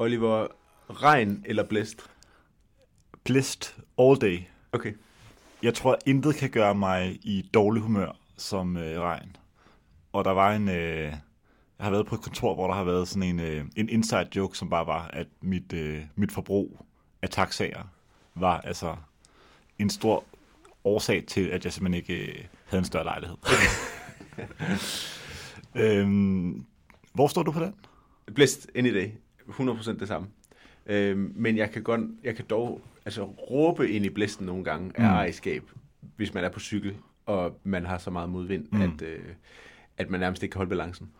Oliver, regn eller blæst? Blæst all day. Okay. Jeg tror, intet kan gøre mig i dårlig humør som øh, regn. Og der var en... Øh, jeg har været på et kontor, hvor der har været sådan en, øh, en inside joke, som bare var, at mit, øh, mit forbrug af taxaer var altså en stor årsag til, at jeg simpelthen ikke øh, havde en større lejlighed. øhm, hvor står du på den? Blæst any day. 100% det samme. Øhm, men jeg kan, godt, jeg kan dog altså, råbe ind i blæsten nogle gange af Mm. ejerskab, hvis man er på cykel, og man har så meget modvind, mm. at, øh, at man nærmest ikke kan holde balancen.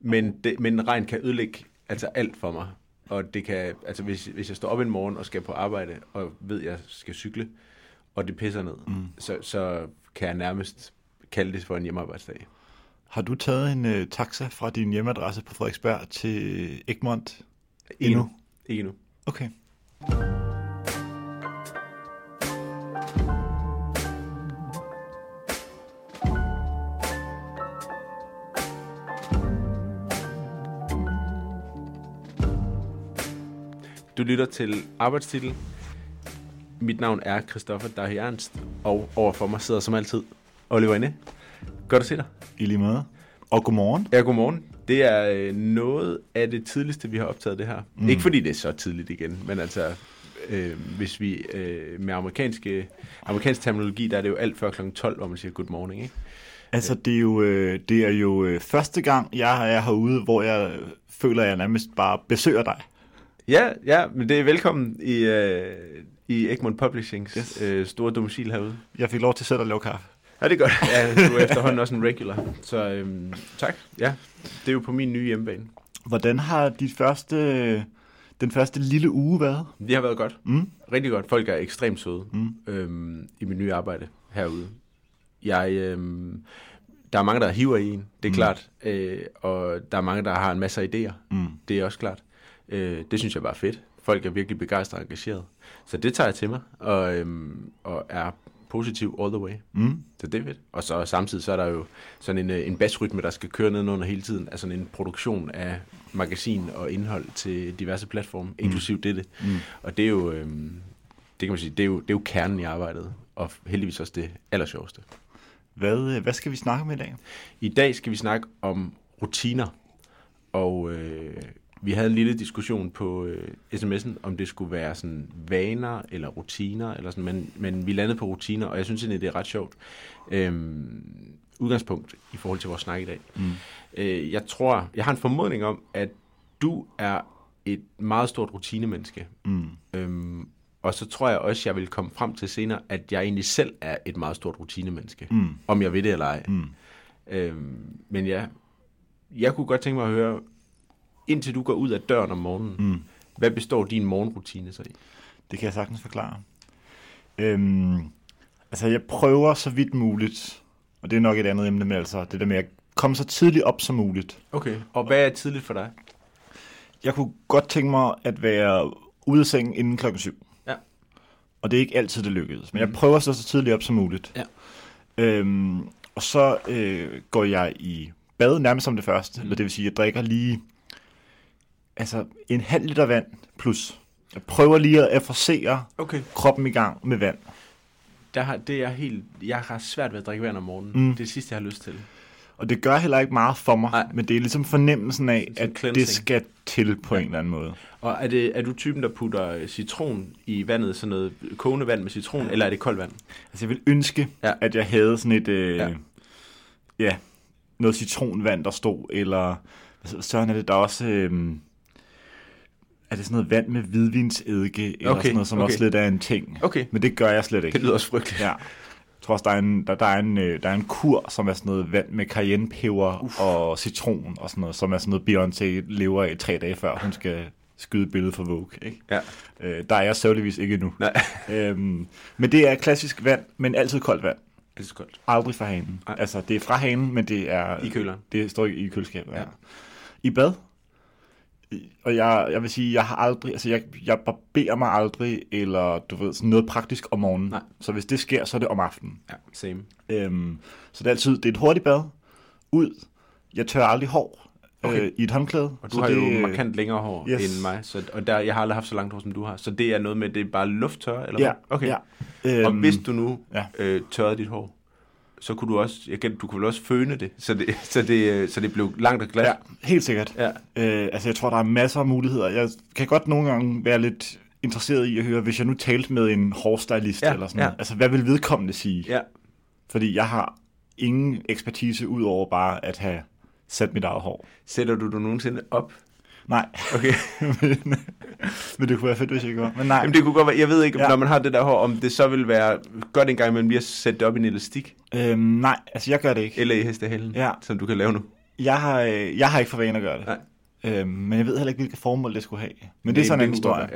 Men, det, men regn kan ødelægge altså alt for mig. Og det kan, altså hvis, hvis jeg står op en morgen og skal på arbejde, og ved, at jeg skal cykle, og det pisser ned, mm. så, så kan jeg nærmest kalde det for en hjemmearbejdsdag. Har du taget en øh, taxa fra din hjemmeadresse på Frederiksberg til Egmont? Ikke Endnu? nu. Ikke nu. Okay. Du lytter til Arbejdstitel. Mit navn er Christoffer Dahi Ernst, og overfor mig sidder som altid Oliver Inde. Godt at se dig. I lige måde. Og godmorgen. Ja, godmorgen. Det er øh, noget af det tidligste, vi har optaget det her. Mm. Ikke fordi det er så tidligt igen, men altså, øh, hvis vi øh, med amerikanske, amerikansk terminologi, der er det jo alt før kl. 12, hvor man siger good morning, ikke? Altså, det er jo, øh, det er jo øh, første gang, jeg er herude, hvor jeg øh, føler, at jeg nærmest bare besøger dig. Ja, ja, men det er velkommen i, øh, i Egmont Publishings yes. Yes. øh, store domicil herude. Jeg fik lov til selv at lave kaffe. Ja, det er godt. Ja, du er efterhånden også en regular. Så øhm, tak. Ja, det er jo på min nye hjemmebane. Hvordan har de første, den første lille uge været? Det har været godt. Mm. Rigtig godt. Folk er ekstremt søde Mm. øhm, i mit nye arbejde herude. Jeg, øhm, der er mange, der hiver i en, det er mm. klart. Øh, og der er mange, der har en masse idéer. Mm. Det er også klart. Øh, det synes jeg bare er fedt. Folk er virkelig begejstrede og engageret. Så det tager jeg til mig, og, øhm, og er positiv all the way. Mm. Så det er fedt. Og så samtidig så er der jo sådan en, øh, en basrytme, der skal køre nedenunder hele tiden. Altså en produktion af magasin og indhold til diverse platforme, inklusiv dette. Mm. Og det er jo, øh, det kan man sige, det er, jo, det er jo kernen i arbejdet. Og heldigvis også det allersjoveste. Hvad, øh, hvad skal vi snakke om i dag? I dag skal vi snakke om rutiner. Og øh, vi havde en lille diskussion på øh, sms'en, om det skulle være sådan vaner eller rutiner, eller sådan, men, men vi landede på rutiner, og jeg synes egentlig, det er ret sjovt. Øhm, udgangspunkt i forhold til vores snak i dag. Mm. Øh, jeg tror, jeg har en formodning om, at du er et meget stort rutinemenneske. Mm. Øhm, og så tror jeg også, jeg vil komme frem til senere, at jeg egentlig selv er et meget stort rutinemenneske. Mm. Om jeg ved det eller ej. Mm. Øhm, men ja, jeg kunne godt tænke mig at høre, indtil du går ud af døren om morgenen, Mm. hvad består din morgenrutine så i? Det kan jeg sagtens forklare. Øhm, altså, jeg prøver så vidt muligt, og det er nok et andet emne, men altså det der med at komme så tidligt op som muligt. Okay. Og hvad er tidligt for dig? Jeg kunne godt tænke mig at være ude af sengen inden klokken syv. Ja. Og det er ikke altid, det lykkedes. Men jeg Mhm. prøver så, så tidligt op som muligt. Ja. Øhm, og så øh, går jeg i bad nærmest som det første. Mm. Det vil sige, at jeg drikker lige altså en halv liter vand plus. Jeg prøver lige at forsere Okay. kroppen i gang med vand. Der har, det er helt, jeg har svært ved at drikke vand om morgenen. Mm. Det er det sidste, jeg har lyst til. Og det gør heller ikke meget for mig, Nej. Men det er ligesom fornemmelsen af, Sådan at cleansing. det skal til på Ja. en eller anden måde. Og er, det, er du typen, der putter citron i vandet, sådan noget kogende vand med citron, eller er det koldt vand? Altså jeg vil ønske, Ja. ja. at jeg havde sådan et, øh, Ja. ja. ja, noget citronvand, der stod, eller søren er det, der er også, øh, er det sådan noget vand med hvidvinsedike, eller Okay, sådan noget, som okay. også lidt er en ting. Okay. Men det gør jeg slet ikke. Det lyder også frygteligt. Ja. Jeg tror også, der er en, der, der er en, øh, der er en kur, som er sådan noget vand med cayennepeber Uff. og citron og sådan noget, som er sådan noget, Beyoncé lever i tre dage før, hun skal skyde billedet for Vogue. Ikke? Ja. Øh, der er jeg sørgeligvis ikke endnu. Nej, Øhm, men det er klassisk vand, men altid koldt vand. så koldt. Aldrig fra hanen. Nej. Altså, det er fra hanen, men det er... I køleren. Det står i køleskabet. Ja. ja. I bad. Og jeg, jeg vil sige, jeg har aldrig... Altså, jeg, jeg barberer mig aldrig, eller du ved, sådan noget praktisk om morgenen. Nej. Så hvis det sker, så er det om aftenen. Ja, same. Øhm, så det er altid... Det er et hurtigt bad. Ud. Jeg tør aldrig hår. okay. øh, i et håndklæde. Og du så har det, jo markant længere hår yes. end mig, så, og der, jeg har aldrig haft så langt hår, som du har. Så det er noget med, det er bare lufttør, eller ja, hvad? Okay. Ja. Og hvis du nu ja. øh, tørrede dit hår, så kunne du også, jeg kan, du kunne vel også føne det, så det, så det, øh, så det blev langt og glat. Ja, helt sikkert. Ja. Øh, altså, jeg tror, der er masser af muligheder. Jeg kan godt nogle gange være lidt interesseret i at høre, hvis jeg nu talte med en hårstylist Ja, eller sådan ja. noget, altså hvad vil vedkommende sige? Ja. Fordi jeg har ingen ekspertise ud over bare at have sat mit eget hår. Sætter du du nogensinde op? Nej, Okay. men, men det kunne være fedt, hvis jeg gjorde. Men nej, Jamen det kunne godt være, jeg ved ikke, Ja. ja. når man har det der hår, om det så vil være godt en gang imellem lige at sætte det op i en elastik, øhm, nej, altså jeg gør det ikke. eller i hestehalen, Ja. som du kan lave nu. Jeg har, øh, jeg har ikke for vane at gøre det. Nej. Øhm, men jeg ved heller ikke, hvilke formål det skulle have. Men det er Det- sådan en historie. godt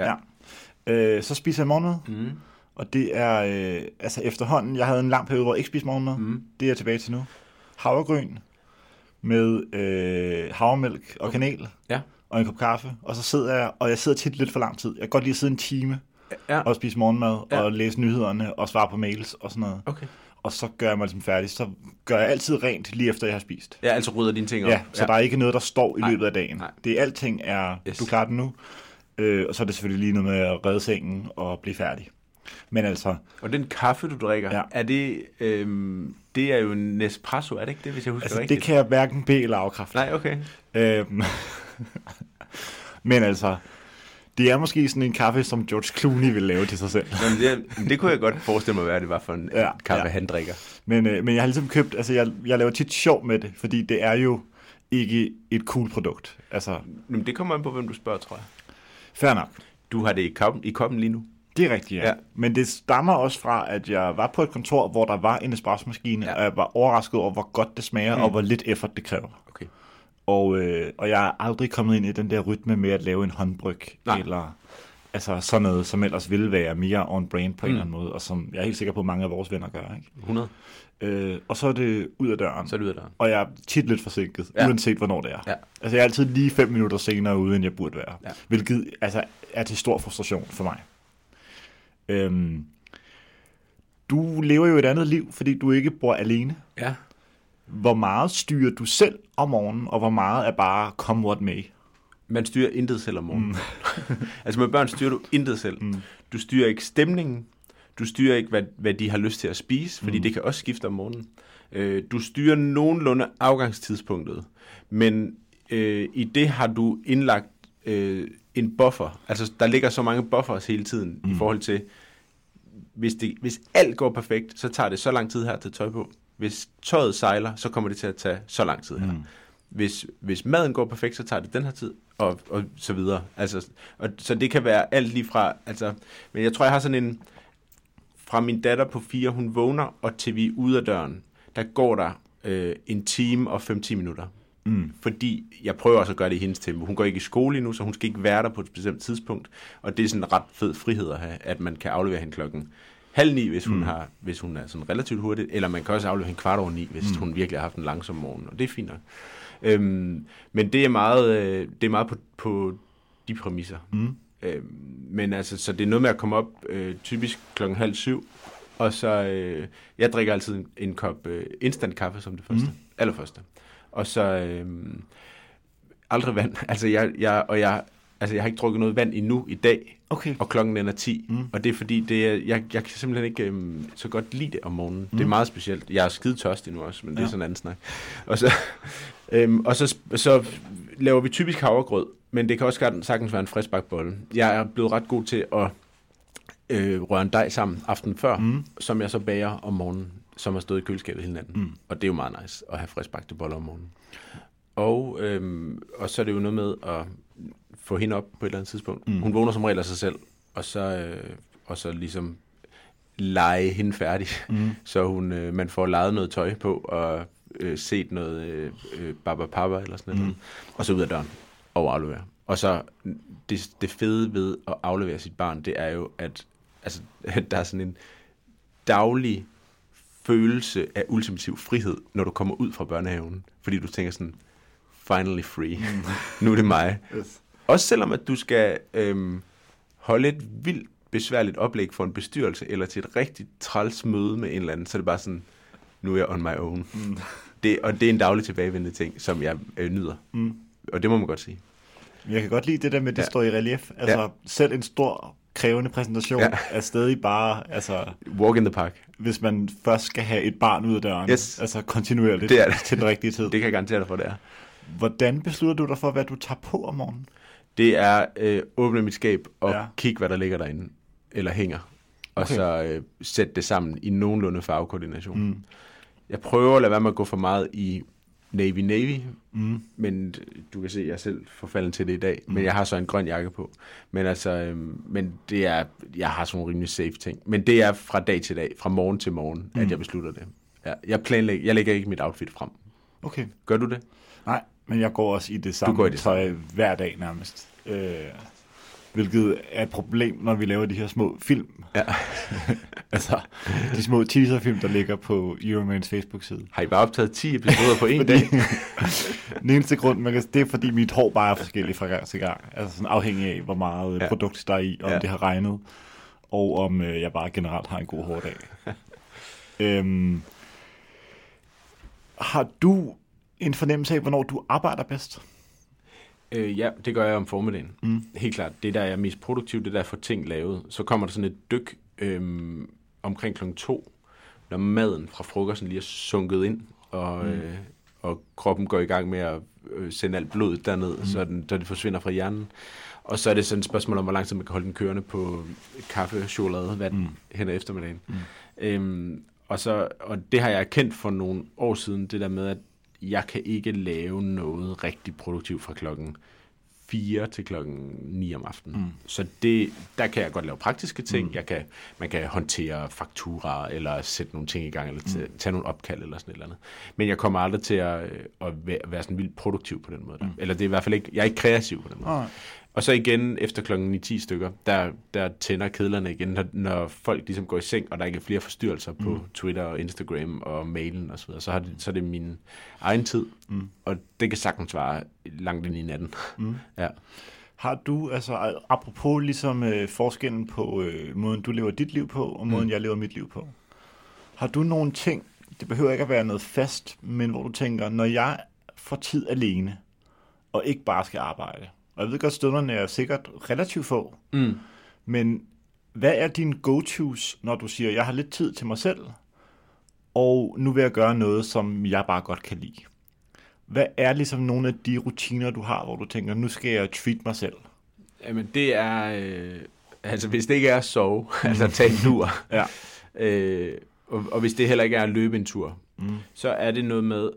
ja. Øh, så spiser jeg morgenmad, Mm. og det er øh, altså efterhånden, jeg havde en lang periode, hvor jeg ikke spiste morgenmad. Mm. Det er jeg tilbage til nu. Havregryn med øh, havremælk og kanel Ja. Og en kop kaffe. Og så sidder jeg, og jeg sidder tit lidt for lang tid. Jeg kan godt lide at sidde en time Ja. og spise morgenmad Ja. og læse nyhederne og svare på mails og sådan noget. Okay. Og så gør jeg mig ligesom færdig. Så gør jeg altid rent lige efter jeg har spist. Ja, altså rydder dine ting op. Ja, så der er ikke noget, der står i Nej, løbet af dagen. nej. Det er alting er, Yes. du klarer den nu. Øh, og så er det selvfølgelig lige noget med at redde sengen og blive færdig. Men altså, Og den kaffe, du drikker, Ja. ja. er det, øhm, det er jo Nespresso, er det ikke det, hvis jeg husker altså rigtigt? det kan jeg hverken bede eller afkræfte. Nej, okay. Øhm, men altså, det er måske sådan en kaffe, som George Clooney vil lave til sig selv. Men det, det kunne jeg godt forestille mig, hvad det var for en Ja, kaffe, ja. han drikker. Men, øh, men jeg har ligesom købt, altså jeg, jeg laver tit sjov med det, fordi det er jo ikke et cool produkt. Altså, Men det kommer an på, hvem du spørger, tror jeg. fair nok. Du har det i koppen, i koppen lige nu. Det er rigtigt, ja. ja. Men det stammer også fra, at jeg var på et kontor, hvor der var en espressomaskine. Ja. og jeg var overrasket over, hvor godt det smager, mm. og hvor lidt effort det kræver. Okay. Og, øh, og jeg er aldrig kommet ind i den der rytme med at lave en håndbryg, Nej. eller altså sådan noget, som ellers ville være mere on-brand på en Mm. eller anden måde, og som jeg er helt sikker på, at mange af vores venner gør. Ikke? 100. Øh, og så er det ud af døren, Så er det ud af døren. og jeg er tit lidt forsinket, ja. Ja. uanset hvornår det er. Ja. Altså jeg er altid lige fem minutter senere ude, end jeg burde være, Ja. hvilket altså, er til stor frustration for mig. Øhm, du lever jo et andet liv, fordi du ikke bor alene. Ja. Hvor meget styrer du selv om morgenen, og hvor meget er bare come what may? Man styrer intet selv om morgenen. Mm. altså med børn styrer du intet selv. Mm. Du styrer ikke stemningen. Du styrer ikke, hvad, hvad de har lyst til at spise, fordi mm. det kan også skifte om morgenen. Øh, du styrer nogenlunde afgangstidspunktet, men øh, i det har du indlagt øh, en buffer. Altså der ligger så mange buffers hele tiden mm. i forhold til, hvis, det, hvis alt går perfekt, så tager det så lang tid her til tøj på. Hvis tøjet sejler, så kommer det til at tage så lang tid her. Mm. Hvis, hvis maden går perfekt, så tager det den her tid, og, og så videre. Altså, og, så det kan være alt lige fra, altså, men jeg tror, jeg har sådan en, fra min datter på fire, hun vågner, og til vi er ude af døren, der går der øh, en time og 5-10 minutter. Mm. Fordi jeg prøver også at gøre det i hendes tempo. Hun går ikke i skole endnu, så hun skal ikke være der på et bestemt tidspunkt. Og det er sådan en ret fed frihed at have, at man kan aflevere hende klokken halv ni, hvis hun, mm. har, hvis hun er sådan relativt hurtigt. Eller man kan også aflevere hende kvart over ni, hvis mm. hun virkelig har haft en langsom morgen. Og det er fint nok. Øhm, men det er meget, øh, det er meget på, på de præmisser. Mm. Øhm, men altså, så det er noget med at komme op øh, typisk klokken halv syv, og så, øh, jeg drikker altid en, en kop øh, instant kaffe som det første, mm. allerførste. Og så øh, aldrig vand. Altså, jeg, jeg, og jeg, altså, jeg har ikke drukket noget vand endnu i dag, Okay. og klokken den er 10. Mm. Og det er fordi, det er, jeg, jeg kan simpelthen ikke øhm, så godt lide det om morgenen. Mm. Det er meget specielt. Jeg er skide tørstig nu også, men det Ja. er sådan en anden snak. Og så, øhm, og så, så laver vi typisk havregrød, men det kan også sagtens være en friskbakbolle. Jeg er blevet ret god til at øh, røre en dej sammen aften før, mm. som jeg så bager om morgenen, som har stået i køleskabet hele natten. Mm. Og det er jo meget nice at have friskbagte boller om morgenen. Og, øhm, og så er det jo noget med at få hende op på et eller andet tidspunkt. Mm. Hun vågner som regel af sig selv, og så, øh, og så ligesom lege hende færdig, mm. så hun, øh, man får lejet noget tøj på, og øh, set noget øh, øh, Baba Papa eller sådan noget, mm. og så ud af døren og aflevere. Og så det, det fede ved at aflevere sit barn, det er jo, at altså, der er sådan en daglig følelse af ultimativ frihed, når du kommer ud fra børnehaven. Fordi du tænker sådan, finally free. Mm. nu er det mig. Yes. Også selvom at du skal øhm, holde et vildt besværligt oplæg for en bestyrelse, eller til et rigtig træls møde med en eller anden, så er det bare sådan, nu er jeg on my own. Mm. Det, og det er en daglig tilbagevendende ting, som jeg øh, nyder. Mm. og det må man godt sige. Jeg kan godt lide det der med, at det Ja. står i relief. Altså, Ja. selv en stor, krævende præsentation Ja. er stadig bare, altså, Walk in the park. hvis man først skal have et barn ud af døren, Yes. altså kontinuerligt Det er det. til den rigtige tid. Det kan jeg garantere dig for, det er. Hvordan beslutter du dig for, hvad du tager på om morgenen? Det er øh, åbne mit skab og Ja. kigge, hvad der ligger derinde, eller hænger. Og Okay. så øh, sætte det sammen i nogenlunde farvekoordination. Mm. Jeg prøver at lade være med at gå for meget i Navy Navy, Mm. men du kan se, at jeg selv forfalden til det i dag. Mm. Men jeg har så en grøn jakke på. Men altså, øh, men det er, jeg har sådan nogle rimelig safe ting. Men det er fra dag til dag, fra morgen til morgen, mm. at jeg beslutter det. Ja, jeg, planlægger, jeg lægger ikke mit outfit frem. Okay. Gør du det? Nej, men jeg går også i det samme går i det tøj hver dag nærmest. Øh, hvilket er et problem, når vi laver de her små film. Ja. altså, de små teaserfilm, der ligger på Euromans Facebook-side. Har I bare optaget 10 episoder på en dag? Den eneste grund, man kan, det er fordi mit hår bare er forskelligt fra gang til gang. Altså sådan afhængig af, hvor meget ja. Produkt der er i, om. Ja. det har regnet, og om øh, jeg bare generelt har en god hårdag. øhm, har du en fornemmelse af, hvornår du arbejder bedst? Øh, ja, det gør jeg om formiddagen. Mm. Helt klart. Det, der er mest produktivt, det der er at få ting lavet. Så kommer der sådan et dyk øhm, omkring klokken to, når maden fra frokosten lige er sunket ind, og, mm. øh, og kroppen går i gang med at øh, sende alt blodet derned, mm. så, den, så det forsvinder fra hjernen. Og så er det sådan et spørgsmål om, hvor lang tid man kan holde den kørende på kaffe, chokolade, vand mm. hen ad eftermiddagen. Mm. Øhm, og, så, og det har jeg erkendt for nogle år siden, det der med, at jeg kan ikke lave noget rigtig produktivt fra klokken 4 til klokken 9 om aftenen. Mm. Så det, der kan jeg godt lave praktiske ting. Mm. Jeg kan, man kan håndtere fakturer, eller sætte nogle ting i gang, eller tage, tage nogle opkald, eller sådan et eller andet. Men jeg kommer aldrig til at, at være, være sådan vildt produktiv på den måde. Der. Mm. Eller det er i hvert fald ikke, jeg er ikke kreativ på den måde. Og så igen efter klokken 9-10 stykker, der, der tænder kedlerne igen, når, når folk ligesom går i seng, og der ikke er flere forstyrrelser på mm. Twitter og Instagram og mailen osv., så, så, har det, så er det min egen tid, mm. og det kan sagtens vare langt ind i natten. Mm. ja. Har du, altså apropos ligesom øh, forskellen på øh, måden, du lever dit liv på, og måden, mm. jeg lever mit liv på. Har du nogle ting, det behøver ikke at være noget fast, men hvor du tænker, når jeg får tid alene, og ikke bare skal arbejde, og jeg ved godt, stunderne er sikkert relativt få, Mm. men hvad er dine go-tos, når du siger, jeg har lidt tid til mig selv, og nu vil jeg gøre noget, som jeg bare godt kan lide? Hvad er ligesom nogle af de rutiner, du har, hvor du tænker, nu skal jeg treat mig selv? Jamen det er, øh, altså hvis det ikke er at sove, altså tage en tur, Ja. øh, og, og hvis det heller ikke er at løbe en tur, Mm. så er det noget med,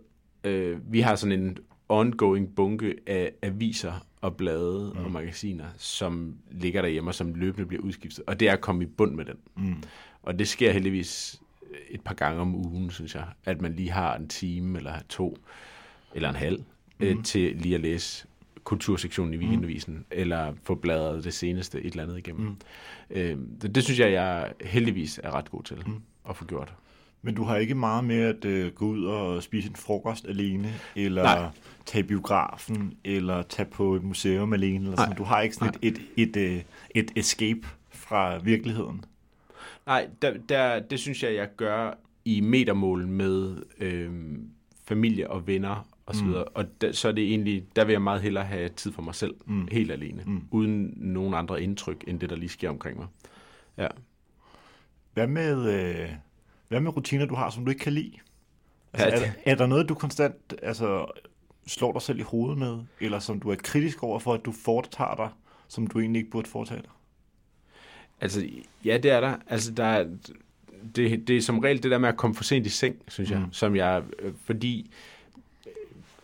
øh, vi har sådan en ongoing bunke af aviser og blade mm. og magasiner, som ligger derhjemme og som løbende bliver udskiftet. Og det er at komme i bund med den. Mm. Og det sker heldigvis et par gange om ugen, synes jeg. At man lige har en time eller to, eller en halv, mm. øh, til lige at læse kultursektionen i weekendavisen, mm. eller få bladret det seneste et eller andet igennem. Mm. Øh, det, det synes jeg, jeg heldigvis er ret god til mm. at få gjort. Men du har ikke meget med at øh, gå ud og spise en frokost alene, eller Nej. tage biografen, eller tage på et museum alene. Eller sådan. Nej. Du har ikke sådan et, et, et, øh, et escape fra virkeligheden. Nej, der, der, det synes jeg, jeg gør i metermål med øh, familie og venner og så videre. Mm. Og der, så er det egentlig, der vil jeg meget hellere have tid for mig selv, mm. helt alene, mm. uden nogen andre indtryk, end det, der lige sker omkring mig. Ja. Hvad med, øh, hvad med rutiner, du har, som du ikke kan lide? Altså, Ja, er, det- er der noget, du konstant altså, slår dig selv i hovedet med, eller som du er kritisk over for, at du foretager dig, som du egentlig ikke burde foretage dig? Altså, ja, det er der. Altså, der er, det, det er som regel det der med at komme for sent i seng, synes jeg, Mm. som jeg, fordi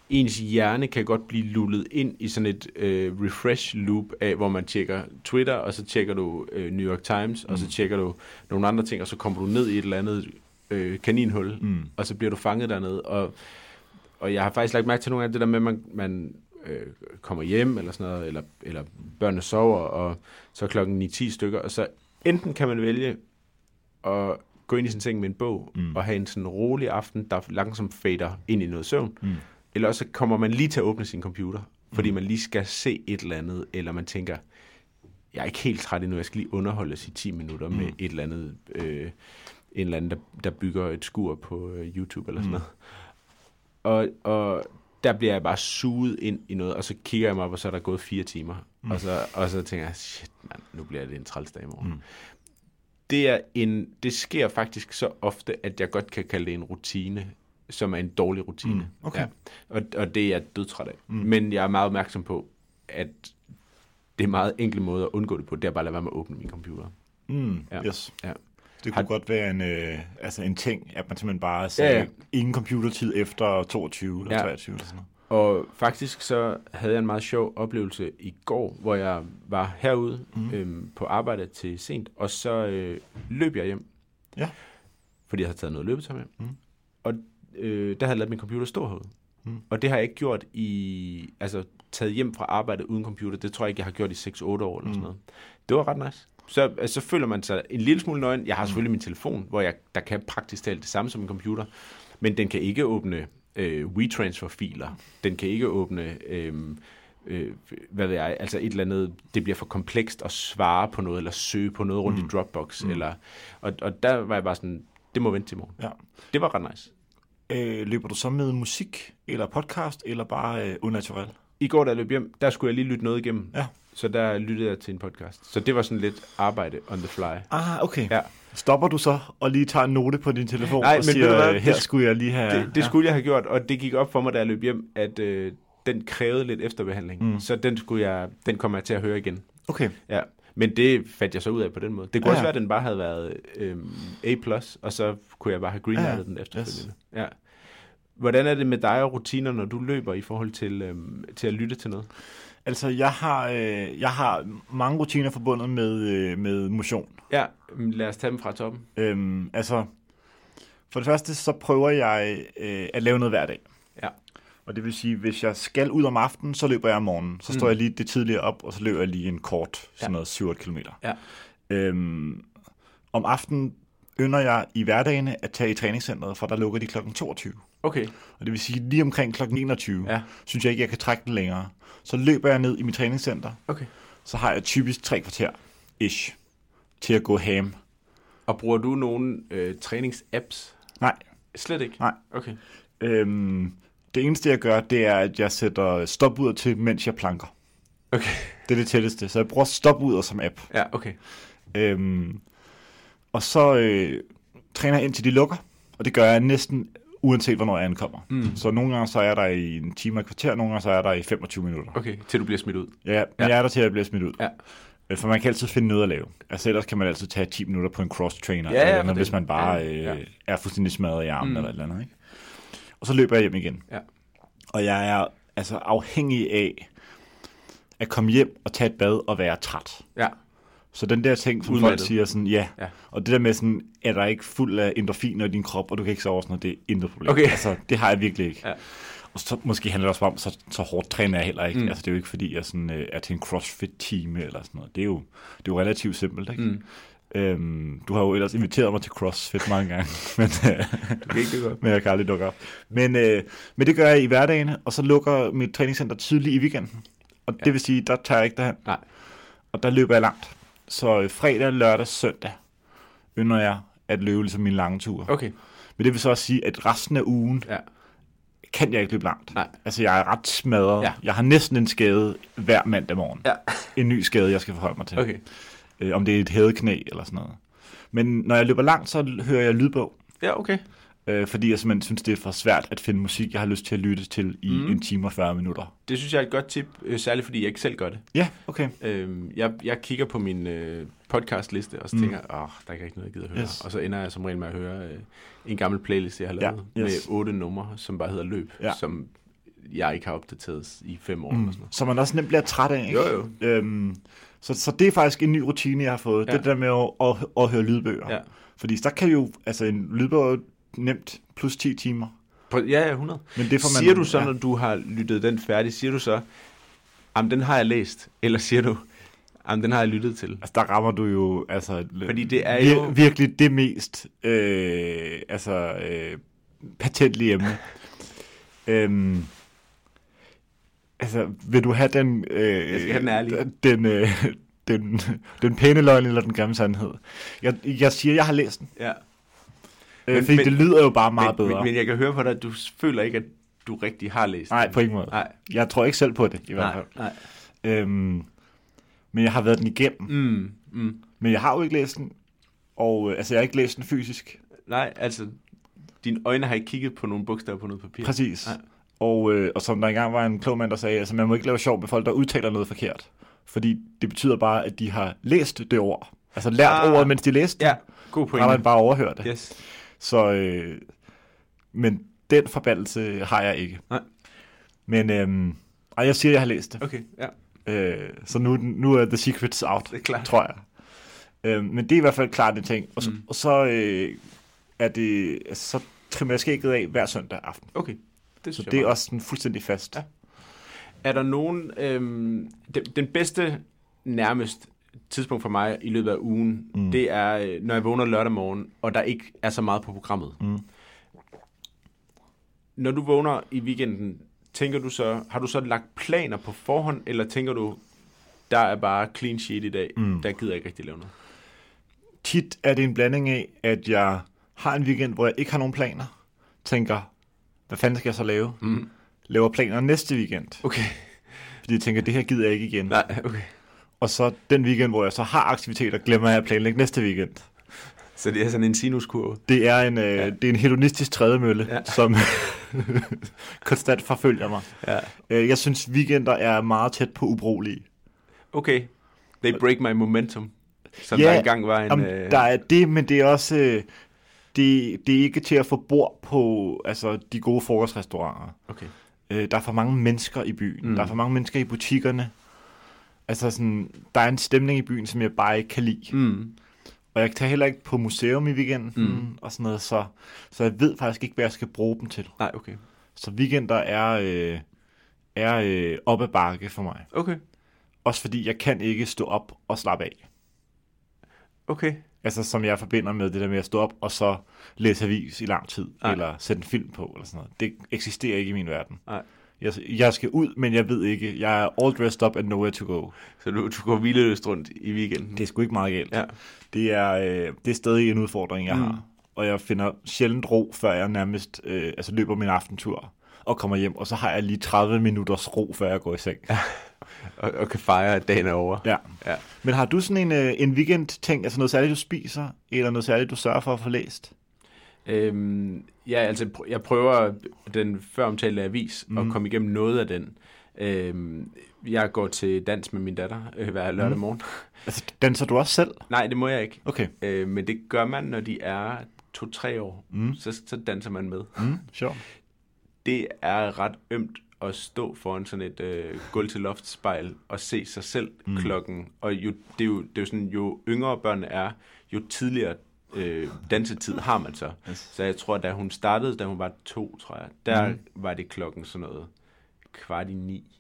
ens hjerne kan godt blive lullet ind i sådan et øh, refresh loop af, hvor man tjekker Twitter, og så tjekker du øh, New York Times, mm. og så tjekker du nogle andre ting, og så kommer du ned i et eller andet øh, kaninhul, Mm. og så bliver du fanget dernede. Og, og jeg har faktisk lagt mærke til nogle af det der med, at man, man øh, kommer hjem, eller sådan noget, eller, eller børnene sover, og så er klokken 9-10 stykker, og så enten kan man vælge at gå ind i sin seng med en bog, Mm. mm. og have en sådan rolig aften, der langsomt fader ind i noget søvn, Mm. Eller så kommer man lige til at åbne sin computer, fordi man lige skal se et eller andet, eller man tænker, jeg er ikke helt træt endnu, jeg skal lige underholdes i 10 minutter med Mm. et eller andet, øh, en eller anden, der, der bygger et skur på øh, YouTube eller sådan Mm. noget. Og, og der bliver jeg bare suget ind i noget, og så kigger jeg mig op, og så er der gået fire timer. Mm. Og, så, og så tænker jeg, shit man, nu bliver det en træls dag i morgen. Mm. Det, er en, det sker faktisk så ofte, at jeg godt kan kalde det en rutine, som er en dårlig rutine. Mm, okay. Ja. Og, og det er jeg dødtræt af. Mm. Men jeg er meget opmærksom på, at det er meget enkle måde at undgå det på, det er bare at lade være med at åbne min computer. Mm, Ja. yes. Ja. Det Har- kunne godt være en, øh, altså en ting, at man simpelthen bare sagde, ja. ja. ingen computertid efter 22 eller Ja. 23 eller sådan noget. Og faktisk så havde jeg en meget sjov oplevelse i går, hvor jeg var herude mm. øhm, på arbejde til sent, og så øh, løb jeg hjem. Ja. Fordi jeg havde taget noget løbetøj med. Mm. Og øh, der havde jeg ladet min computer stå herude. Mm. Og det har jeg ikke gjort i... Altså, taget hjem fra arbejde uden computer, det tror jeg ikke, jeg har gjort i 6-8 år eller Mm. sådan noget. Det var ret nice. Så, altså, så føler man sig en lille smule nøgen. Jeg har Mm. selvfølgelig min telefon, hvor jeg, der kan praktisk talt det samme som en computer, men den kan ikke åbne øh, WeTransfer-filer. Den kan ikke åbne... Øh, øh, hvad ved jeg, altså et eller andet, det bliver for komplekst at svare på noget, eller søge på noget rundt mm. i Dropbox, mm. eller, og, og der var jeg bare sådan, det må vente til i morgen. Ja. Det var ret nice. Øh, løber du så med musik, eller podcast, eller bare øh, unaturel? I går, da jeg løb hjem, der skulle jeg lige lytte noget igennem. Ja. Så der lyttede jeg til en podcast. Så det var sådan lidt arbejde on the fly. Ah, okay. Ja. Stopper du så og lige tager en note på din telefon Nej, og men siger, her Det- skulle jeg lige have... Det, det skulle jeg have gjort, og det gik op for mig, da jeg løb hjem, at øh, den krævede lidt efterbehandling. Mm. Så den, skulle jeg, den kommer jeg til at høre igen. Okay. Ja. Men det fandt jeg så ud af på den måde. Det kunne Ja, også være, at den bare havde været øhm, A+, og så kunne jeg bare have greenlightet Ja, den efterfølgende. Yes. Ja. Hvordan er det med dig og rutiner, når du løber i forhold til, øhm, til at lytte til noget? Altså, jeg har, øh, jeg har mange rutiner forbundet med, øh, med motion. Ja, lad os tage dem fra toppen. Øhm, altså, for det første, så prøver jeg øh, at lave noget hver dag. Og det vil sige, hvis jeg skal ud om aftenen, så løber jeg om morgenen. Så står Mm. jeg lige det tidligere op, og så løber jeg lige en kort, sådan noget 7 km. Ja. Øhm, om aftenen ynder jeg i hverdagene at tage i træningscenteret, for der lukker de kl. 22. Okay. Og det vil sige, lige omkring kl. 21, Ja. synes jeg ikke, jeg kan trække den længere. Så løber jeg ned i mit træningscenter, Okay. så har jeg typisk tre kvarter, ish, til at gå ham. Og bruger du nogle øh, træningsapps? Nej, Slet ikke? Nej. Okay. Øhm, det eneste, jeg gør, det er, at jeg sætter stopuder til, mens jeg planker. Okay. Det er det tætteste. Så jeg bruger stopuder som app. Ja, okay. Øhm, og så øh, træner jeg indtil de lukker. Og det gør jeg næsten uanset, hvornår jeg ankommer. Mm. Så nogle gange så er jeg der i en time og et kvarter, nogle gange så er jeg der i 25 minutter. Okay, til du bliver smidt ud. Ja, men Ja. jeg er der til, at jeg bliver smidt ud. Ja. Øh, For man kan altid finde noget at lave. Altså ellers kan man altid tage 10 minutter på en cross-trainer, Ja, ja, eller for noget, det- hvis man bare ja, øh, ja. er fuldstændig smadret i armen Mm. eller et eller andet. Ikke? Og så løber jeg hjem igen. Ja. Og jeg er altså afhængig af at komme hjem og tage et bad og være træt. Ja. Så den der ting, som Udmattet. folk siger sådan, ja. Ja. Og det der med sådan, er der ikke fuld af endorfiner i din krop, og du kan ikke sove sådan noget, det er intet problem. Okay. Altså, det har jeg virkelig ikke. Ja. Og så måske handler det også om, så, så hårdt træner jeg heller ikke. Mm. Altså, det er jo ikke fordi, jeg sådan, øh, er til en crossfit-time eller sådan noget. Det er jo, det er jo relativt simpelt, ikke? Mm. Øhm, du har jo ellers inviteret mig til CrossFit mange gange, men, øh, Du kan ikke det godt. men jeg kan aldrig dukke op. Men, øh, men det gør jeg i hverdagen, og så lukker mit træningscenter tidligt i weekenden. Og det Ja. vil sige, der tager jeg ikke derhen. Nej. Og der løber jeg langt. Så øh, fredag, lørdag, søndag ynder jeg at løbe ligesom min lange tur. Okay. Men det vil så også sige, at resten af ugen Ja. kan jeg ikke løbe langt. Nej. Altså, jeg er ret smadret. Ja. Jeg har næsten en skade hver mandag morgen. Ja. En ny skade, jeg skal forholde mig til. Okay. Øh, om det er et hædeknæ eller sådan noget. Men når jeg løber langt, så hører jeg lydbog. Ja, okay. Øh, fordi jeg simpelthen synes, det er for svært at finde musik, jeg har lyst til at lytte til i Mm. en time og 40 minutter. Det synes jeg er et godt tip, øh, særligt fordi jeg ikke selv gør det. Ja, okay. Øhm, jeg, jeg kigger på min øh, podcastliste, og så Mm. tænker jeg, åh, der er ikke noget, jeg gider høre. Yes. Og så ender jeg som regel med at høre øh, en gammel playlist, jeg har lavet, Ja, yes. med otte numre, som bare hedder Løb, Ja. som jeg ikke har opdateret i fem år. Mm. Eller sådan noget. Så man også nemt bliver træt af, ikke? Jo, jo. Øhm, så, så det er faktisk en ny rutine, jeg har fået. Ja. Det der med at, at, at høre lydbøger. Ja. Fordi der kan jo, altså en lydbog nemt plus 10 timer. På, ja, ja, 100. Men det får man, Siger du så, ja. når du har lyttet den færdig, siger du så, jamen den har jeg læst, eller siger du, jamen den har jeg lyttet til? Altså, der rammer du jo altså, Fordi det er vir- jo- virkelig det mest øh, altså, øh, patentlige emne. øhm, altså, vil du have den... Øh, Jeg skal have den ærlige. Den, øh, den, den pæne løgn eller den grimme sandhed? Jeg, jeg siger, jeg har læst den. Ja. Øh, Men- fordi men- det lyder jo bare meget men, bedre. Men, men jeg kan høre på dig, at du føler ikke, at du rigtig har læst Nej, den. på ingen måde. Nej, Jeg tror ikke selv på det, i hvert nej, fald. nej. Øhm, men jeg har været den igennem. Mm, mm. Men jeg har jo ikke læst den, og øh, altså, jeg har ikke læst den fysisk. Nej, altså, dine øjne har ikke kigget på nogle bogstaver på noget papir. Præcis. Nej. Og, øh, og som der engang var en klog mand, der sagde, altså man må ikke lave sjov med folk, der udtaler noget forkert. Fordi det betyder bare, at de har læst det ord. Altså lært Ah. ordet, mens de læste Ja, god Har man pointe. bare overhørt det. Yes. Så, øh, men den forbandelse har jeg ikke. Nej. Men øh, ej, jeg siger, at jeg har læst det. Okay, ja, Øh, så nu, nu er The Secrets out, det er klart. tror jeg. Øh, men det er i hvert fald klart en ting. Og så, mm. og så øh, er det, altså, så trimmer jeg skægget af hver søndag aften. Okay, det Så det er også sådan fuldstændig fast. Ja. Er der nogen... Øhm, den, den bedste nærmest tidspunkt for mig i løbet af ugen, mm. Mm. det er, øh, når jeg vågner lørdag morgen, og der ikke er så meget på programmet. Mm. Når du vågner i weekenden, tænker du så, har du så lagt planer på forhånd, eller tænker du, der er bare clean sheet i dag, Mm. der gider jeg ikke rigtig lave noget? Tit er det en blanding af, at jeg har en weekend, hvor jeg ikke har nogen planer. Tænker, hvad fanden skal jeg så lave? Mm. Laver planer næste weekend. Okay. Fordi jeg tænker, det her gider jeg ikke igen. Nej, okay. Og så den weekend, hvor jeg så har aktiviteter, glemmer jeg at planlægge næste weekend. Så det er sådan en sinuskurve. Det er en, øh, Ja. det er en hedonistisk trædemølle, Ja. ja. som konstant forfølger mig. Ja. Øh, Jeg synes, weekender er meget tæt på ubrugelige. Okay. They break my momentum. Som Ja, der engang var en... Jamen, øh, Der er det, men det er også... øh, Det, det er ikke til at få bord på altså, de gode frokostrestauranter. Okay. Øh, Der er for mange mennesker i byen. Mm. Der er for mange mennesker i butikkerne. Altså sådan, der er en stemning i byen, som jeg bare ikke kan lide. Mm. Og jeg tager heller ikke på museum i weekenden mm. og sådan noget, så, så jeg ved faktisk ikke, hvad jeg skal bruge dem til. Nej, okay. Så weekender er, øh, er øh, op ad bakke for mig. Okay. Også fordi jeg kan ikke stå op og slappe af. Okay. Altså som jeg forbinder med det der med at stå op og så læse avis i lang tid. Nej. eller sætte en film på, eller sådan noget. Det eksisterer ikke i min verden. Nej. Jeg, jeg skal ud, men jeg ved ikke. Jeg er all dressed up and nowhere to go. Så du, du går hvileløst rundt i weekenden? Det er sgu ikke meget galt. Ja. Det, er, øh, det er stadig en udfordring, jeg mm. har. Og jeg finder sjældent ro, før jeg nærmest øh, altså løber min aftentur og kommer hjem. Og så har jeg lige 30 minutters ro, før jeg går i seng. Og, og kan fejre, at dagen er over. ja. Ja. Men har du sådan en, øh, en weekend-ting, altså noget særligt, du spiser, eller noget særligt, du sørger for at få læst? Øhm, ja, altså pr- jeg prøver den før omtalte avis mm. at komme igennem noget af den. Øhm, jeg går til dans med min datter øh, hver lørdag Mm. morgen. Altså, danser du også selv? Nej, det må jeg ikke. Okay. Øh, men det gør man, når de er to-tre år. Mm. Så, så danser man med. Mm, sjovt. Det er ret ømt at stå foran sådan et øh, gulv til loft spejl og se sig selv mm. Mm. klokken. Og jo, det, er jo, det er jo sådan, jo yngre børn er, jo tidligere øh, dansetid har man så. Yes. Så jeg tror, da hun startede, da hun var to, tror jeg, der mm. Var det klokken sådan noget kvart i ni,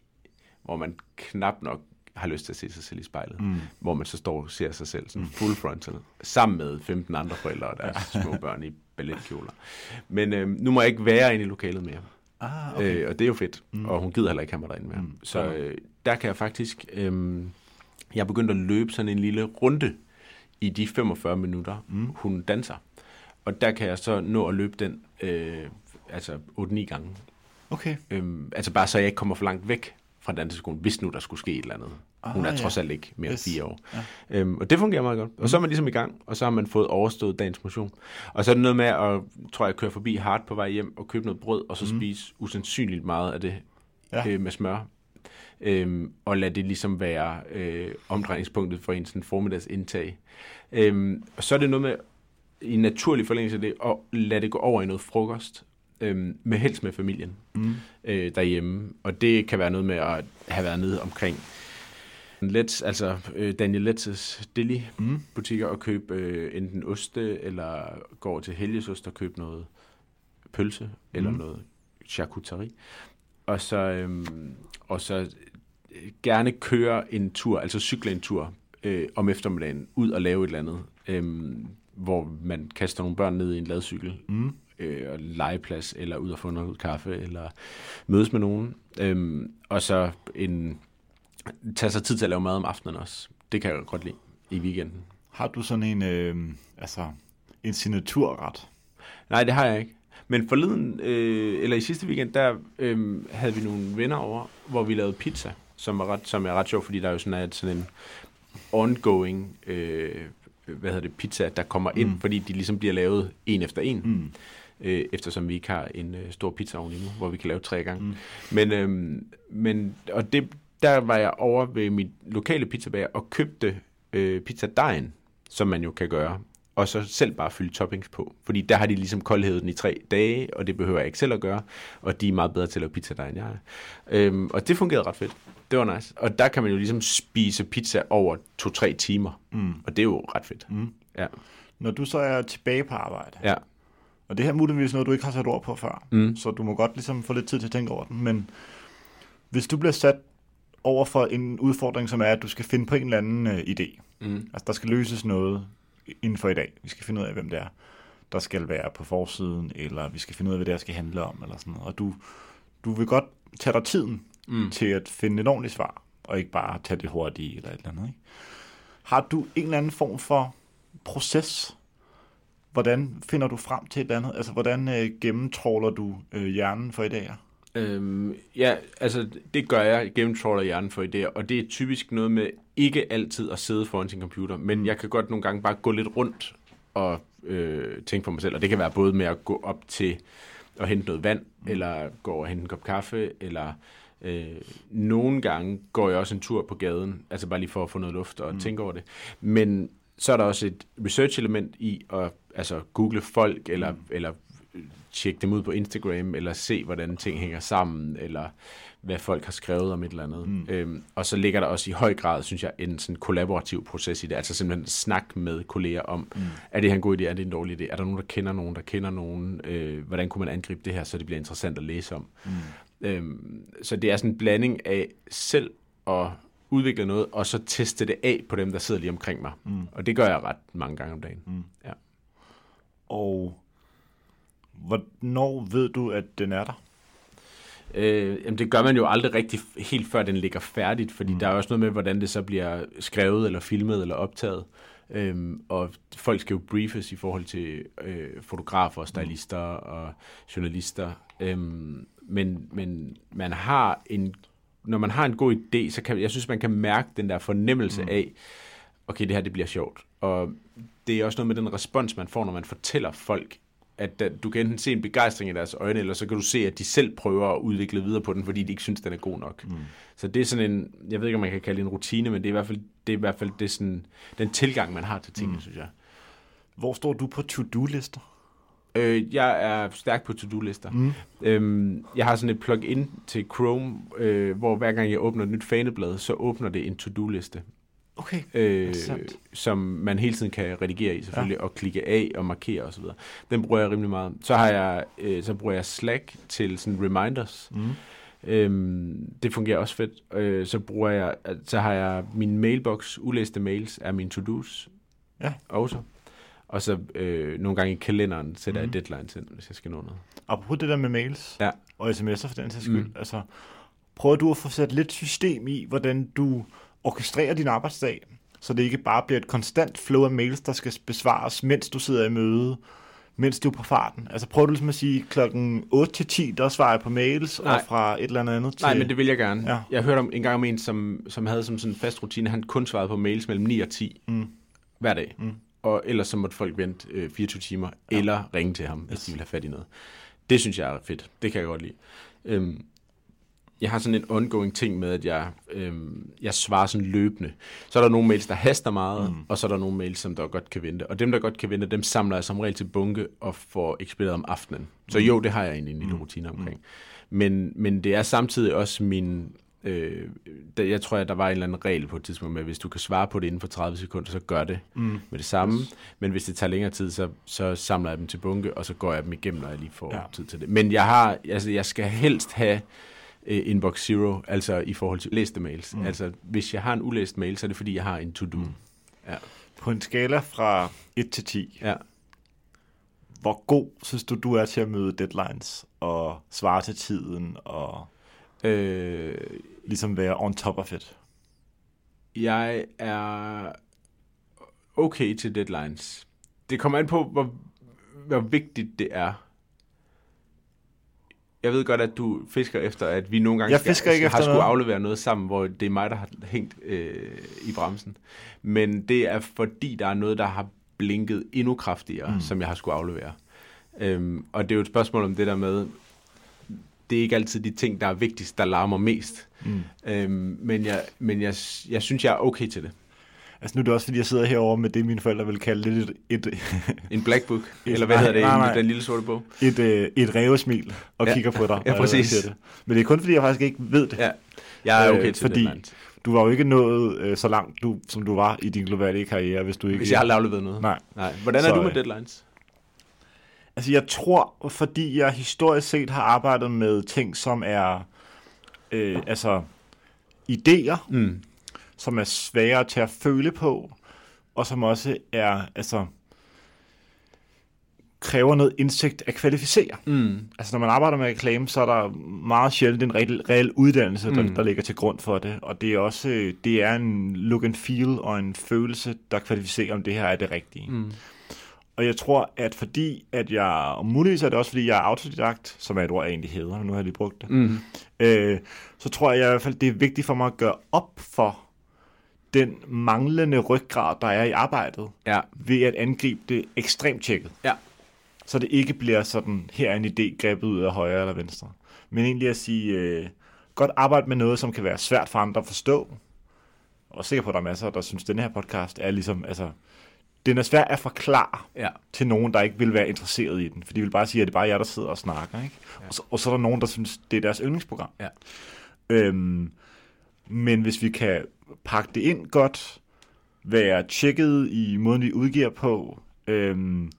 hvor man knap nok har lyst til at se sig selv i spejlet. Mm. Hvor man så står og ser sig selv sådan full frontal, sammen med 15 andre forældre og deres små børn i balletkjoler. Men øh, nu må jeg ikke være inde i lokalet mere. Ah, Okay. Øh, og det er jo fedt. Mm. Og hun gider heller ikke have mig derinde mere. Mm. Så øh, der kan jeg faktisk... Øh, jeg er begyndt at løbe sådan en lille runde i de 45 minutter. Mm. hun danser. Og der kan jeg så nå at løbe den øh, altså 8-9 gange. Okay. Øhm, altså bare så jeg ikke kommer for langt væk fra danseskolen, hvis nu der skulle ske et eller andet. Hun er Ah, ja. trods alt ikke mere Yes. end fire år. Ja. Øhm, og det fungerer meget godt. Og så er man ligesom i gang, og så har man fået overstået dagens motion. Og så er det noget med at, tror jeg, køre forbi Hart på vej hjem og købe noget brød, og så Mm. spise usandsynligt meget af det Ja. øh, med smør. Øhm, og lade det ligesom være øh, omdrejningspunktet for en sådan formiddagsindtag. Øhm, og så er det noget med, i naturlig forlængelse af det, at lade det gå over i noget frokost, øhm, med helst med familien Mm. øh, derhjemme. Og det kan være noget med at have været nede omkring Let's, altså øh, Daniel Let's deli Mm. butikker og købe øh, enten oste, eller gå over til Helgesost og købe noget pølse, eller Mm. noget charcuterie. Og så, øhm, og så øh, gerne køre en tur, altså cykle en tur øh, om eftermiddagen, ud og lave et eller andet, øhm, hvor man kaster nogle børn ned i en ladcykel, Mm. øh, og legeplads, eller ud og få noget kaffe, eller mødes med nogen. Øhm, og så en, tage sig tid til at lave mad om aftenen også. Det kan jeg godt lide i weekenden. Har du sådan en, øh, altså, en signaturret? Nej, det har jeg ikke. Men forleden, øh, eller i sidste weekend, der øh, havde vi nogle venner over, hvor vi lavede pizza, som er ret, som er ret sjovt, fordi der er jo sådan, at sådan en ongoing øh, hvad hedder det, pizza, der kommer ind, mm. fordi de ligesom bliver lavet en efter en. Mm. Øh, eftersom vi ikke har en øh, stor pizzaovn endnu, hvor vi kan lave tre gange. Mm. Men, øh, men og det, der var jeg over ved mit lokale pizzabager og købte øh, pizzadejen, som man jo kan gøre, og så selv bare fylde toppings på. Fordi der har de ligesom koldhævet den i tre dage, og det behøver jeg ikke selv at gøre, og de er meget bedre til at lave pizzadej, end jeg er. Øhm, og det fungerede ret fedt. Det var nice. Og der kan man jo ligesom spise pizza over to-tre timer, mm. og det er jo ret fedt. Mm. Ja. Når du så er tilbage på arbejde, ja. og det her er muligvis noget, du ikke har sat ord på før, mm. så du må godt ligesom få lidt tid til at tænke over den, men hvis du bliver sat over for en udfordring, som er, at du skal finde på en eller anden øh, idé. Mm. Altså, der skal løses noget inden for i dag. Vi skal finde ud af, hvem det er, der skal være på forsiden, eller vi skal finde ud af, hvad det er, skal handle om, eller sådan noget. Og du, du vil godt tage dig tiden mm. til at finde et ordentligt svar, og ikke bare tage det hurtigt eller et eller andet. Ikke? Har du en eller anden form for proces? Hvordan finder du frem til et eller andet? Altså, hvordan øh, gennemtråler du øh, hjernen for idéer? Øhm, ja, altså det gør jeg, gennemtråler hjernen for idéer, og det er typisk noget med ikke altid at sidde foran sin computer, men jeg kan godt nogle gange bare gå lidt rundt og øh, tænke på mig selv, og det kan være både med at gå op til at hente noget vand, eller gå og hente en kop kaffe, eller øh, nogle gange går jeg også en tur på gaden, altså bare lige for at få noget luft og mm. tænke over det. Men så er der også et research-element i at altså, google folk, eller, mm. eller tjekke dem ud på Instagram, eller se, hvordan ting hænger sammen, eller hvad folk har skrevet om et eller andet. Mm. Øhm, og så ligger der også i høj grad, synes jeg, en sådan kollaborativ proces i det. Altså simpelthen snak med kolleger om, mm. er det her en god idé, er det en dårlig idé? Er der nogen, der kender nogen, der kender nogen? Øh, hvordan kunne man angribe det her, så det bliver interessant at læse om? Mm. Øhm, så det er sådan en blanding af selv at udvikle noget, og så teste det af på dem, der sidder lige omkring mig. Mm. Og det gør jeg ret mange gange om dagen. Mm. Ja. Og Hvornår ved du, at den er der? Øh, jamen det gør man jo aldrig rigtig helt før den ligger færdigt, fordi mm. der er også noget med, hvordan det så bliver skrevet, eller filmet, eller optaget. Øhm, og folk skal jo briefes i forhold til øh, fotografer, stylister mm. og journalister. Øhm, men, men man har en, når man har en god idé, så kan jeg synes, man kan mærke den der fornemmelse mm. af, okay, det her det bliver sjovt. Og det er også noget med den respons, man får, når man fortæller folk at du kan enten se en begejstring i deres øjne, eller så kan du se, at de selv prøver at udvikle videre på den, fordi de ikke synes, den er god nok. Mm. Så det er sådan en, jeg ved ikke, om man kan kalde det en rutine, men det er i hvert fald, det er i hvert fald det sådan, den tilgang, man har til tingene, mm. synes jeg. Hvor står du på to-do-lister? Øh, jeg er stærk på to-do-lister. Mm. Øhm, jeg har sådan et plug-in til Chrome, øh, hvor hver gang jeg åbner et nyt faneblad, så åbner det en to-do-liste. Okay. Øh, som man hele tiden kan redigere i selvfølgelig, ja. og klikke af og markere osv. Den bruger jeg rimelig meget. Så har jeg, øh, så bruger jeg Slack til sådan reminders. Mm. Øhm, det fungerer også fedt. Øh, så bruger jeg, så har jeg min mailbox, ulæste mails, er min to-dos. Ja. Også. Og så øh, nogle gange i kalenderen sætter mm. jeg deadlines ind, hvis jeg skal nå noget. Apropos det der med mails ja. og sms'er for den sags skyld, mm. altså prøver du at få sat lidt system i, hvordan du orkestrere din arbejdsdag, så det ikke bare bliver et konstant flow af mails, der skal besvares, mens du sidder i møde, mens du er på farten? Altså prøv du ligesom at sige, klokken 8 til 10, der svarer jeg på mails, Nej. og fra et eller andet andet til... Nej, men det vil jeg gerne. Ja. Jeg hørte om, en gang om en, som, som havde som sådan en fast rutine, han kun svarede på mails mellem 9 og 10 mm. hver dag. Mm. Og ellers så måtte folk vente øh, 24 timer, ja. eller ringe til ham, hvis yes. de ville have fat i noget. Det synes jeg er fedt. Det kan jeg godt lide. Øhm, jeg har sådan en ongoing ting med, at jeg, øhm, jeg svarer sådan løbende. Så er der nogle mails, der haster meget, mm. og så er der nogle mails, som der godt kan vente. Og dem, der godt kan vente, dem samler jeg som regel til bunke og får ekspederet om aftenen. Så mm. jo, det har jeg egentlig en lille mm. rutine omkring. Mm. Men, men det er samtidig også min... Øh, der, jeg tror, at der var en eller anden regel på et tidspunkt med, at hvis du kan svare på det inden for 30 sekunder, så gør det mm. med det samme. Men hvis det tager længere tid, så, så samler jeg dem til bunke, og så går jeg dem igennem, når jeg lige får ja. tid til det. Men jeg har, altså, jeg skal helst have uh, inbox zero, altså i forhold til læste mails. Mm. Altså, hvis jeg har en ulæst mail, så er det fordi, jeg har en to-do. Mm. Ja. På en skala fra 1 til 10, ja. hvor god synes du, du er til at møde deadlines og svare til tiden og øh, ligesom være on top of it? Jeg er okay til deadlines. Det kommer an på, hvor, hvor vigtigt det er. Jeg ved godt, at du fisker efter, at vi nogle gange Jeg skal, fisker ikke har efter skulle noget. aflevere noget sammen, hvor det er mig, der har hængt øh, i bremsen. Men det er fordi, der er noget, der har blinket endnu kraftigere, mm. som jeg har skulle aflevere. Øhm, og det er jo et spørgsmål om det der med, det er ikke altid de ting, der er vigtigst, der larmer mest. Mm. Øhm, men jeg, men jeg, jeg synes, jeg er okay til det. Altså nu er det også, fordi jeg sidder herovre med det, mine forældre vil kalde lidt et, et, En black book, Et- eller hvad nej, hedder det, nej, nej, den lille sorte bog. et, øh, et revesmil og Ja. kigger på dig. Ja, jeg præcis. Det. Men det er kun, fordi jeg faktisk ikke ved det. Ja, jeg er Øh, okay til fordi- deadlines. Du var jo ikke nået øh, så langt, du, som du var i din globale karriere, hvis du ikke... Hvis jeg har afleveret noget. Nej. Nej. Hvordan er Så, du med øh, deadlines? Altså jeg tror, fordi jeg historisk set har arbejdet med ting, som er øh, altså idéer, Mm. Som er svære til at føle på, og som også er, altså, kræver noget indsigt at kvalificere. Mm. Altså når man arbejder med reklame, så er der meget sjældent en reel, reel uddannelse, der, Mm. der ligger til grund for det. Og det er også det er en look and feel og en følelse, der kvalificerer, om det her er det rigtige. Mm. Og jeg tror, at fordi, at jeg, og muligvis er det også, fordi jeg er autodidakt, som er et ord, jeg egentlig hedder, men nu har jeg lige brugt det, Mm. øh, så tror jeg i hvert fald, det er vigtigt for mig at gøre op for den manglende ryggrad, der er i arbejdet, Ja. ved at angribe det ekstremt tjekket. Ja. Så det ikke bliver sådan, her er en idé grebet ud af højre eller venstre. Men egentlig at sige, øh, godt arbejde med noget, som kan være svært for andre at forstå. Og er sikker på, at der er masser, der synes, at den her podcast er ligesom, altså, den er svær at forklare Ja. til nogen, der ikke vil være interesseret i den. For de vil bare sige, at det er bare jer, der sidder og snakker. Ikke? Ja. Og, så, og så er der nogen, der synes, det er deres yndlingsprogram. Ja. Øhm, men hvis vi kan pakke det ind godt, være tjekket i måden, vi udgiver på, øhm,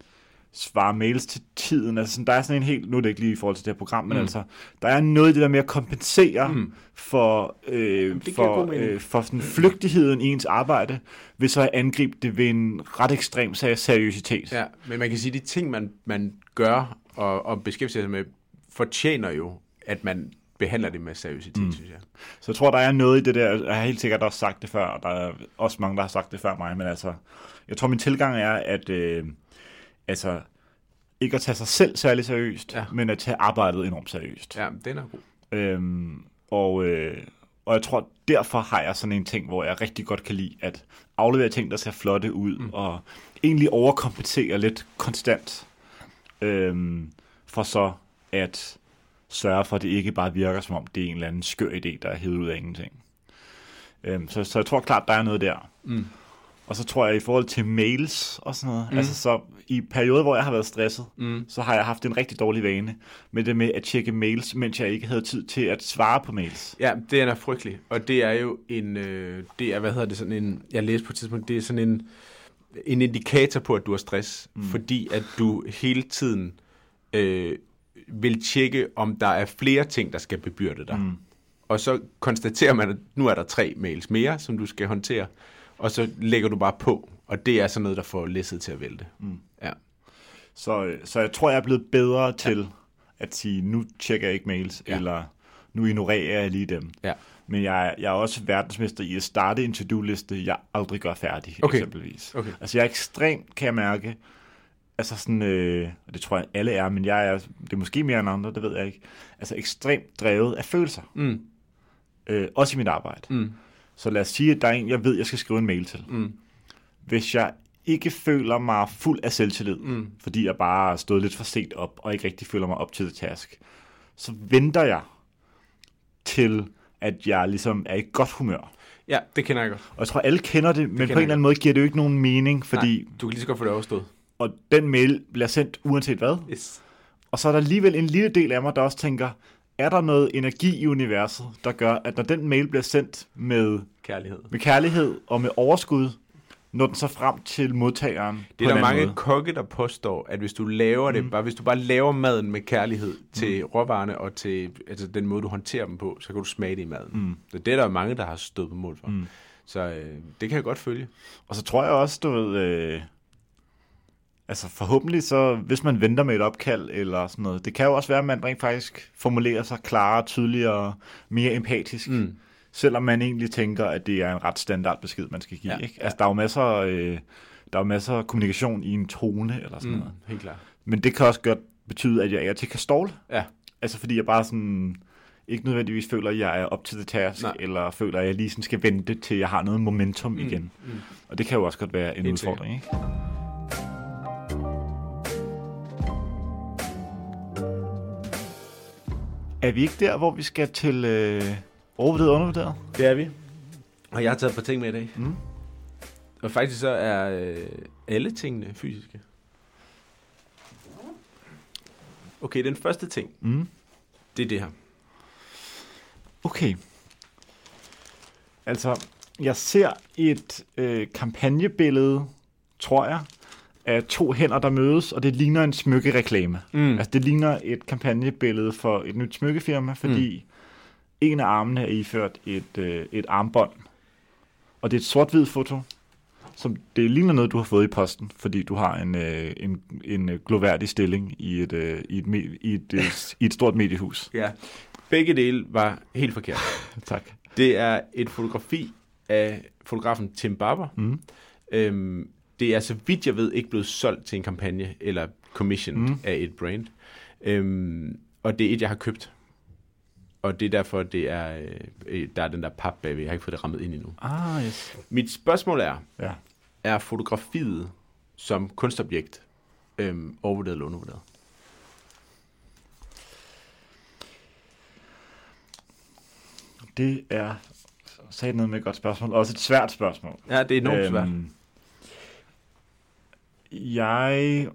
svare mails til tiden. Altså sådan, der er sådan en helt, nu er det ikke lige i forhold til det her program, men Mm. altså, der er noget i det der med at kompensere Mm. for, øh, for, øh, for sådan flygtigheden i ens arbejde, ved så at angribe det ved en ret ekstrem seri- seriøsitet. ja. Men man kan sige, at de ting, man, man gør og, og beskæftiger sig med, fortjener jo, at man behandler det med seriøsitet, mm. synes jeg. Så jeg tror, der er noget i det der, jeg har helt sikkert også sagt det før, og der er også mange, der har sagt det før mig, men altså, jeg tror, min tilgang er, at øh, altså, ikke at tage sig selv særlig seriøst, Ja. men at tage arbejdet enormt seriøst. Ja, den er god. Øhm, og, øh, og jeg tror, derfor har jeg sådan en ting, hvor jeg rigtig godt kan lide at aflevere ting, der ser flotte ud, mm. og egentlig overkompensere lidt konstant, øhm, for så at sørge for, at det ikke bare virker, som om det er en eller anden skør idé, der er hævet ud af ingenting. Øhm, så, så jeg tror klart, der er noget der. Mm. Og så tror jeg, i forhold til mails og sådan noget, Mm. altså så i perioder, hvor jeg har været stresset, Mm. så har jeg haft en rigtig dårlig vane med det med at tjekke mails, mens jeg ikke havde tid til at svare på mails. Ja, det er frygtelig. Og det er jo en, øh, det er, hvad hedder det, sådan en, jeg læste på et tidspunkt, det er sådan en, en indikator på, at du har stress, mm. fordi at du hele tiden øh, vil tjekke, om der er flere ting, der skal bebyrde dig. Mm. Og så konstaterer man, at nu er der tre mails mere, som du skal håndtere, og så lægger du bare på, og det er sådan noget, der får læsset til at vælte. Mm. Ja. Så, så jeg tror, jeg er blevet bedre til at sige, nu tjekker jeg ikke mails, Ja. ja. eller nu ignorerer jeg lige dem. Ja. Men jeg, jeg er også verdensmester i at starte en to-do-liste, jeg aldrig gør færdig, Okay. eksempelvis. Okay. Altså jeg er ekstremt, kan jeg mærke, altså sådan, øh, og det tror jeg alle er, men jeg er, det er måske mere end andre, det ved jeg ikke, altså ekstremt drevet af følelser, Mm. øh, også i mit arbejde. Mm. Så lad os sige, at der er en, jeg ved, jeg skal skrive en mail til. Mm. Hvis jeg ikke føler mig fuld af selvtillid, Mm. fordi jeg bare har stået lidt for sent op, og ikke rigtig føler mig op til det task, så venter jeg til, at jeg ligesom er i godt humør. Ja, det kender jeg godt. Og jeg tror, alle kender det, men på en eller anden måde giver det jo ikke nogen mening, fordi Nej, du kan lige så godt få det overstået. Og den mail bliver sendt uanset hvad. Yes. Og så er der alligevel en lille del af mig, der også tænker, er der noget energi i universet, der gør, at når den mail bliver sendt med, Kærlighed. med kærlighed og med overskud, når den så frem til modtageren Det er der mange måde. kokke, der påstår, at hvis du laver det, bare, hvis du bare laver maden med kærlighed til råvarerne og til altså den måde, du håndterer dem på, så kan du smage det i maden. Mm. Så det er der mange, der har stået på mål for. Mm. Så øh, det kan jeg godt følge. Og så tror jeg også, du ved, øh, altså forhåbentlig så, hvis man venter med et opkald eller sådan noget, det kan jo også være, at man rent faktisk formulerer sig klarere, tydeligere, mere empatisk. Mm. Selvom man egentlig tænker, at det er en ret standard besked, man skal give. Ja, ikke? Altså, der er jo masser, øh, der er jo masser af kommunikation i en tone eller sådan mm. Noget. Helt klart. Men det kan også godt betyde, at jeg og til kan ståle. Ja. Altså fordi jeg bare sådan ikke nødvendigvis føler, at jeg er op til the task, Nej. eller føler, at jeg lige sådan skal vente til, jeg har noget momentum mm. igen. Mm. Og det kan jo også godt være en Helt udfordring, ikke? Er vi ikke der, hvor vi skal til øh, overvurderet og undervurderet? Det er vi. Og jeg har taget et par ting med i dag. Mm. Og faktisk så er øh, alle tingene fysiske. Okay, den første ting, Mm. det er det her. Okay. Altså, jeg ser et øh, kampagnebillede, tror jeg, af to hænder, der mødes, og det ligner en smykkereklame. Mm. Altså, det ligner et kampagnebillede for et nyt smykkefirma, fordi mm. en af armene er iført et, øh, et armbånd. Og det er et sort-hvid foto, som det ligner noget, du har fået i posten, fordi du har en, øh, en, en øh, gloværdig stilling i et, øh, i et, me- i et, øh, i et stort mediehus. Ja. Begge dele var helt forkert. Tak. Det er et fotografi af fotografen Tim Barber. Mm. Øhm, det er, så vidt jeg ved, ikke blevet solgt til en kampagne eller commissioned Mm. af et brand. Øhm, og det er et, jeg har købt. Og det er derfor, det er, øh, øh, der er den der pap bagved. Jeg har ikke fået det rammet ind endnu. Ah, yes. Mit spørgsmål er, Ja. er fotografiet som kunstobjekt øhm, overvurderet eller undervurderet? Det er sagde noget med et godt spørgsmål. Også et svært spørgsmål. Ja, det er enormt øhm, svært. Jeg...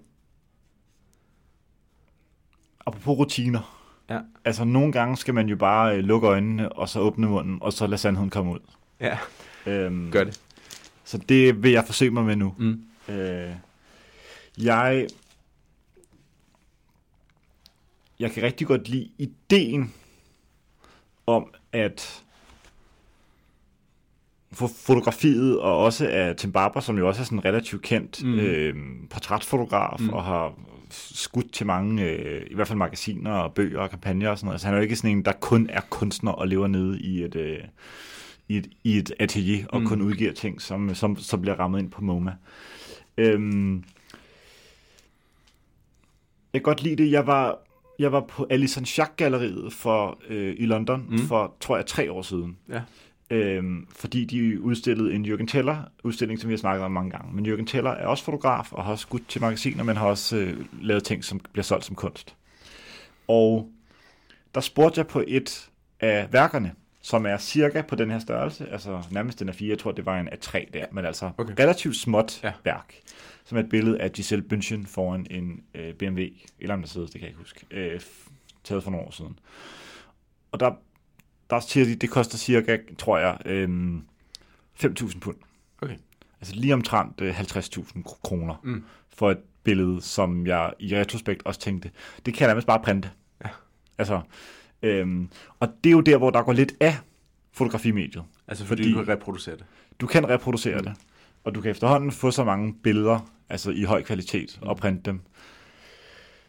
Apropos rutiner. Ja. Altså, nogle gange skal man jo bare øh, lukke øjnene, og så åbne munden, og så lade sandheden komme ud. Ja, Øhm, gør det. Så det vil jeg forsøge mig med nu. Mm. Øh, jeg... Jeg kan rigtig godt lide ideen om, at fotografiet, og også af Tim Barber, som jo også er sådan en relativt kendt Mm. øh, portrætfotograf, Mm. og har skudt til mange, øh, i hvert fald magasiner og bøger og kampagner og sådan noget. Altså han er jo ikke sådan en, der kun er kunstner og lever nede i et, øh, i et, i et atelier og Mm. kun udgiver ting, som, som, som bliver rammet ind på MoMA. Øhm, jeg kan godt lide det. Jeg var, jeg var på Alison Jacques-galleriet for, øh, i London mm. for, tror jeg, tre år siden. Ja. Øhm, fordi de udstillede en Jürgen Teller udstilling, som vi har snakket om mange gange. Men Jürgen Teller er også fotograf og har også skudt til magasiner, men har også øh, lavet ting, som bliver solgt som kunst. Og der spurgte jeg på et af værkerne, som er cirka på den her størrelse, altså nærmest den er 4, jeg tror det var en A3 der, men altså Okay. relativt småt Ja. værk, som er et billede af Giselle Bündchen foran en øh, BMW, eller der sidder, det kan jeg ikke huske, øh, taget for nogle år siden. Og der, der siger de, det koster cirka, tror jeg, øh, 5.000 pund. Okay. Altså lige omtrent øh, 50.000 kr- kroner Mm. for et billede, som jeg i retrospekt også tænkte, det kan jeg nærmest bare printe. Ja. Altså, øhm, og det er jo der, hvor der går lidt af fotografimediet. Altså fordi, Fordi- du kan reproducere det. Du kan reproducere Mm. det, og du kan efterhånden få så mange billeder, altså i høj kvalitet, Mm. og printe dem.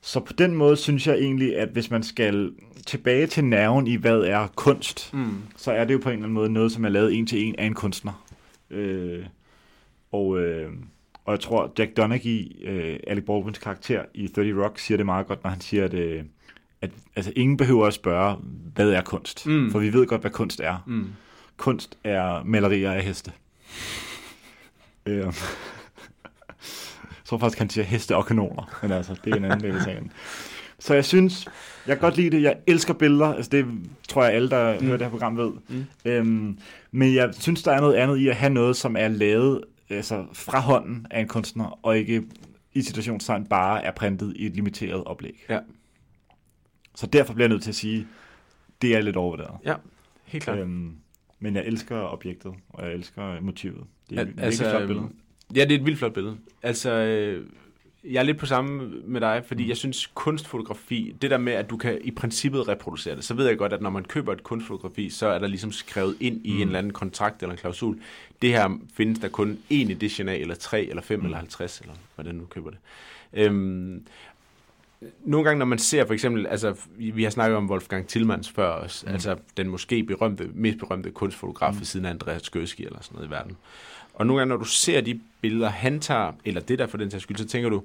Så på den måde synes jeg egentlig, at hvis man skal tilbage til nerven i, hvad er kunst, Mm. så er det jo på en eller anden måde noget, som er lavet en til en af en kunstner. Øh, og, øh, og jeg tror, Jack Donaghy, øh, Alec Baldwins karakter i 30 Rock, siger det meget godt, når han siger, at, øh, at altså, ingen behøver at spørge, hvad er kunst? Mm. For vi ved godt, hvad kunst er. Mm. Kunst er malerier af heste. øh, tror faktisk, han siger heste og kanoner, men altså, det er en anden del af sagen. Så jeg synes, jeg kan godt lide det. Jeg elsker billeder. Altså det tror jeg alle, der mm. hører det her program ved. Mm. Øhm, men jeg synes, der er noget andet i at have noget, som er lavet altså, fra hånden af en kunstner, og ikke i situationstegn bare er printet i et limiteret oplæg. Ja. Så derfor bliver jeg nødt til at sige, det er lidt overvurderet. Ja, helt klart. Øhm, men jeg elsker objektet, og jeg elsker motivet. Det er Al- et virkelig flot billede. Ja, det er et vildt flot billede. Altså, øh, jeg er lidt på samme med dig, fordi Mm. jeg synes kunstfotografi, det der med, at du kan i princippet reproducere det, så ved jeg godt, at når man køber et kunstfotografi, så er der ligesom skrevet ind i Mm. en eller anden kontrakt eller en klausul. Det her findes der kun en edition af, eller tre, eller fem, Mm. eller 50, eller hvordan du køber det. Øhm, nogle gange, når man ser for eksempel, altså vi har snakket om Wolfgang Tillmans før os, mm. Altså den måske berømte, mest berømte kunstfotograf mm. ved siden af Andreas Skøski eller sådan noget i verden. Og nogle gange, når du ser de billeder, han tager, eller det der for den sags skyld, så tænker du,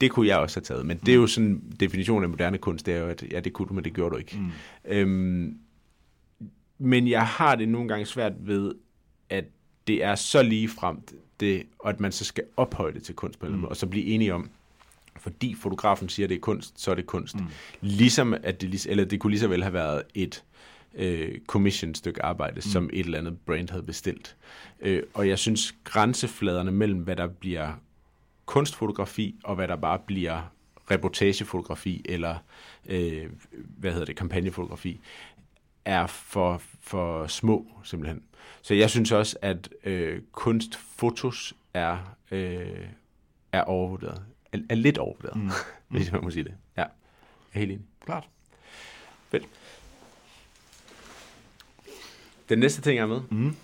det kunne jeg også have taget. Men det er jo sådan, definitionen af moderne kunst, det er jo, at ja, det kunne du, men det gjorde du ikke. Mm. Øhm, men jeg har det nogle gange svært ved, at det er så lige fremt, det, og at man så skal ophøje det til kunst på en mm. måde, og så blive enige om, fordi fotografen siger, at det er kunst, så er det kunst. Mm. Ligesom at det, eller det kunne lige så vel have været et øh, commission stykke arbejde, mm. som et eller andet brand havde bestilt. Øh, og jeg synes, grænsefladerne mellem, hvad der bliver kunstfotografi, og hvad der bare bliver reportagefotografi, eller øh, hvad hedder det, kampagnefotografi, er for, for små, simpelthen. Så jeg synes også, at øh, kunstfotos er, øh, er overvurderet. Er, er lidt overvurderet, mm. hvis man må sige det. Ja, jeg er helt enig. Klart. Den næste ting, jeg er med. Mm.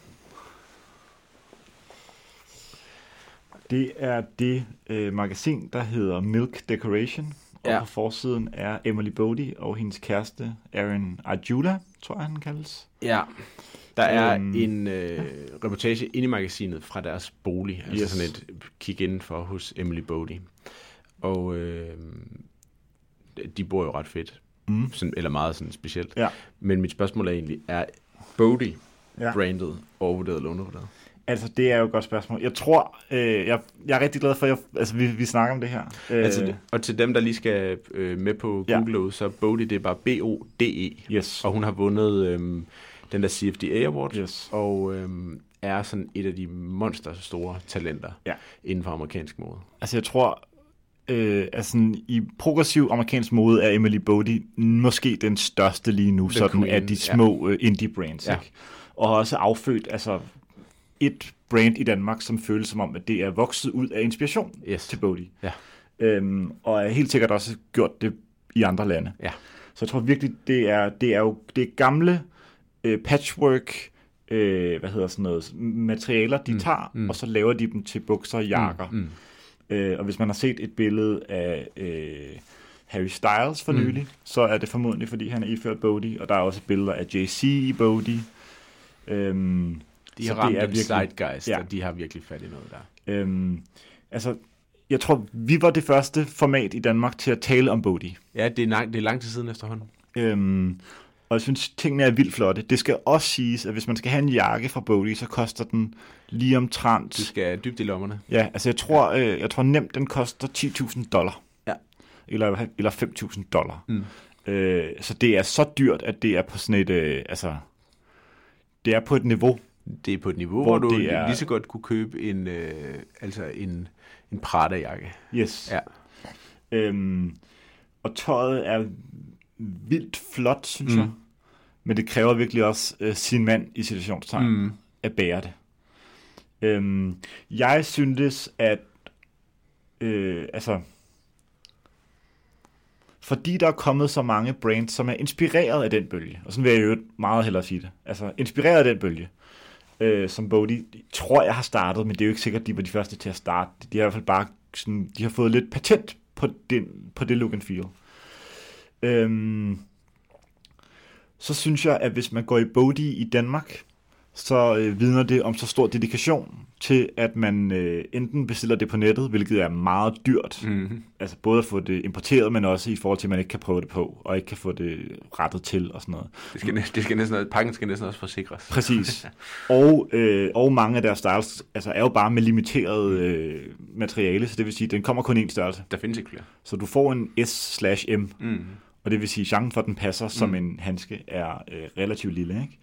Det er det øh, magasin, der hedder Milk Decoration. Og Ja. på forsiden er Emily Bodie og hendes kæreste, Aaron Arjula, tror jeg, han kaldes. Ja. Der er Øhm, en øh, reportage inde i magasinet fra deres bolig, altså Yes. sådan et kig indenfor hos Emily Bodie. Og øh, de bor jo ret fedt, Mm. sådan, eller meget sådan specielt. Ja. Men mit spørgsmål er egentlig, er Bodie Ja. brandet overvurderet eller undervurderet? Altså, det er jo et godt spørgsmål. Jeg tror, øh, jeg, jeg er rigtig glad for, at jeg, altså, vi, vi snakker om det her. Øh, Altså, og til dem, der lige skal øh, med på Ja. Google, så Bodie, det er bare B-O-D-E. Yes. Og hun har vundet øhm, den der CFDA Award, Yes. og øhm, er sådan et af de monster store talenter Ja. inden for amerikansk mode. Altså, jeg tror, øh, altså, sådan, i progressiv amerikansk mode er Emily Bodie måske den største lige nu, The sådan queen, af de ja. små øh, indie brands. Ja. Ikke? Og har også affødt altså, et brand i Danmark, som føles som om, at det er vokset ud af inspiration Yes. til Bodie. Ja. Øhm, og er helt sikkert også gjort det i andre lande. Ja. Så jeg tror virkelig, det er, det er jo det er gamle øh, patchwork, øh, hvad hedder sådan noget, materialer, de mm. tager, mm. og så laver de dem til bukser og jakker. Mm. Øh, og hvis man har set et billede af øh, Harry Styles for Mm. nylig, så er det formodentlig, fordi han er iført Bodie, og der er også billeder af JC i Bodie. Øhm, De har ramt det er virkelig- zeitgeist, Ja. og de har virkelig fat i noget der. øhm, altså, jeg tror, vi var det første format i Danmark til at tale om Bodie. Ja, det er, lang, det er lang tid siden efterhånden. Øhm, og jeg synes, tingene er vildt flotte. Det skal også siges, at hvis man skal have en jakke fra Bodie, så koster den lige omtrent... Du skal dybt i lommerne. Ja, altså jeg tror, øh, jeg tror nemt, den koster 10.000 dollar. Ja. Eller, eller 5.000 dollar. Mm. Øh, så det er så dyrt, at det er på sådan et, øh, altså, det er på et niveau. Det er på et niveau, Hvor hvor, du er- lige så godt kunne købe en, øh, altså en, en Prada-jakke. Yes. Ja. Øhm, og tøjet er vildt flot, synes Mm. jeg. Men det kræver virkelig også øh, sin mand i situationstegn Mm. at bære det. Øhm, jeg syntes, at øh, altså fordi der er kommet så mange brands, som er inspireret af den bølge, og sådan vil jeg jo meget hellere sige det, altså inspireret af den bølge, øh, som Bodhi, tror jeg har startet, men det er jo ikke sikkert, de var de første til at starte. De har i hvert fald bare sådan, de har fået lidt patent på, den, på det look and feel. Øhm, så synes jeg, at hvis man går i Bodhi i Danmark, så øh, vidner det om så stor dedikation til, at man øh, enten bestiller det på nettet, hvilket er meget dyrt, Mm. altså både at få det importeret, men også i forhold til, at man ikke kan prøve det på, og ikke kan få det rettet til og sådan noget. Det skal, det skal næsten, pakken skal næsten også forsikres. Præcis. og, øh, og mange af deres styles altså, er jo bare med limiteret øh, materiale, så det vil sige, at den kommer kun en størrelse. Der findes ikke flere. Så du får en S/M, Mm. Og det vil sige, at chancen for, at den passer som en handske, er øh, relativt lille. Ikke?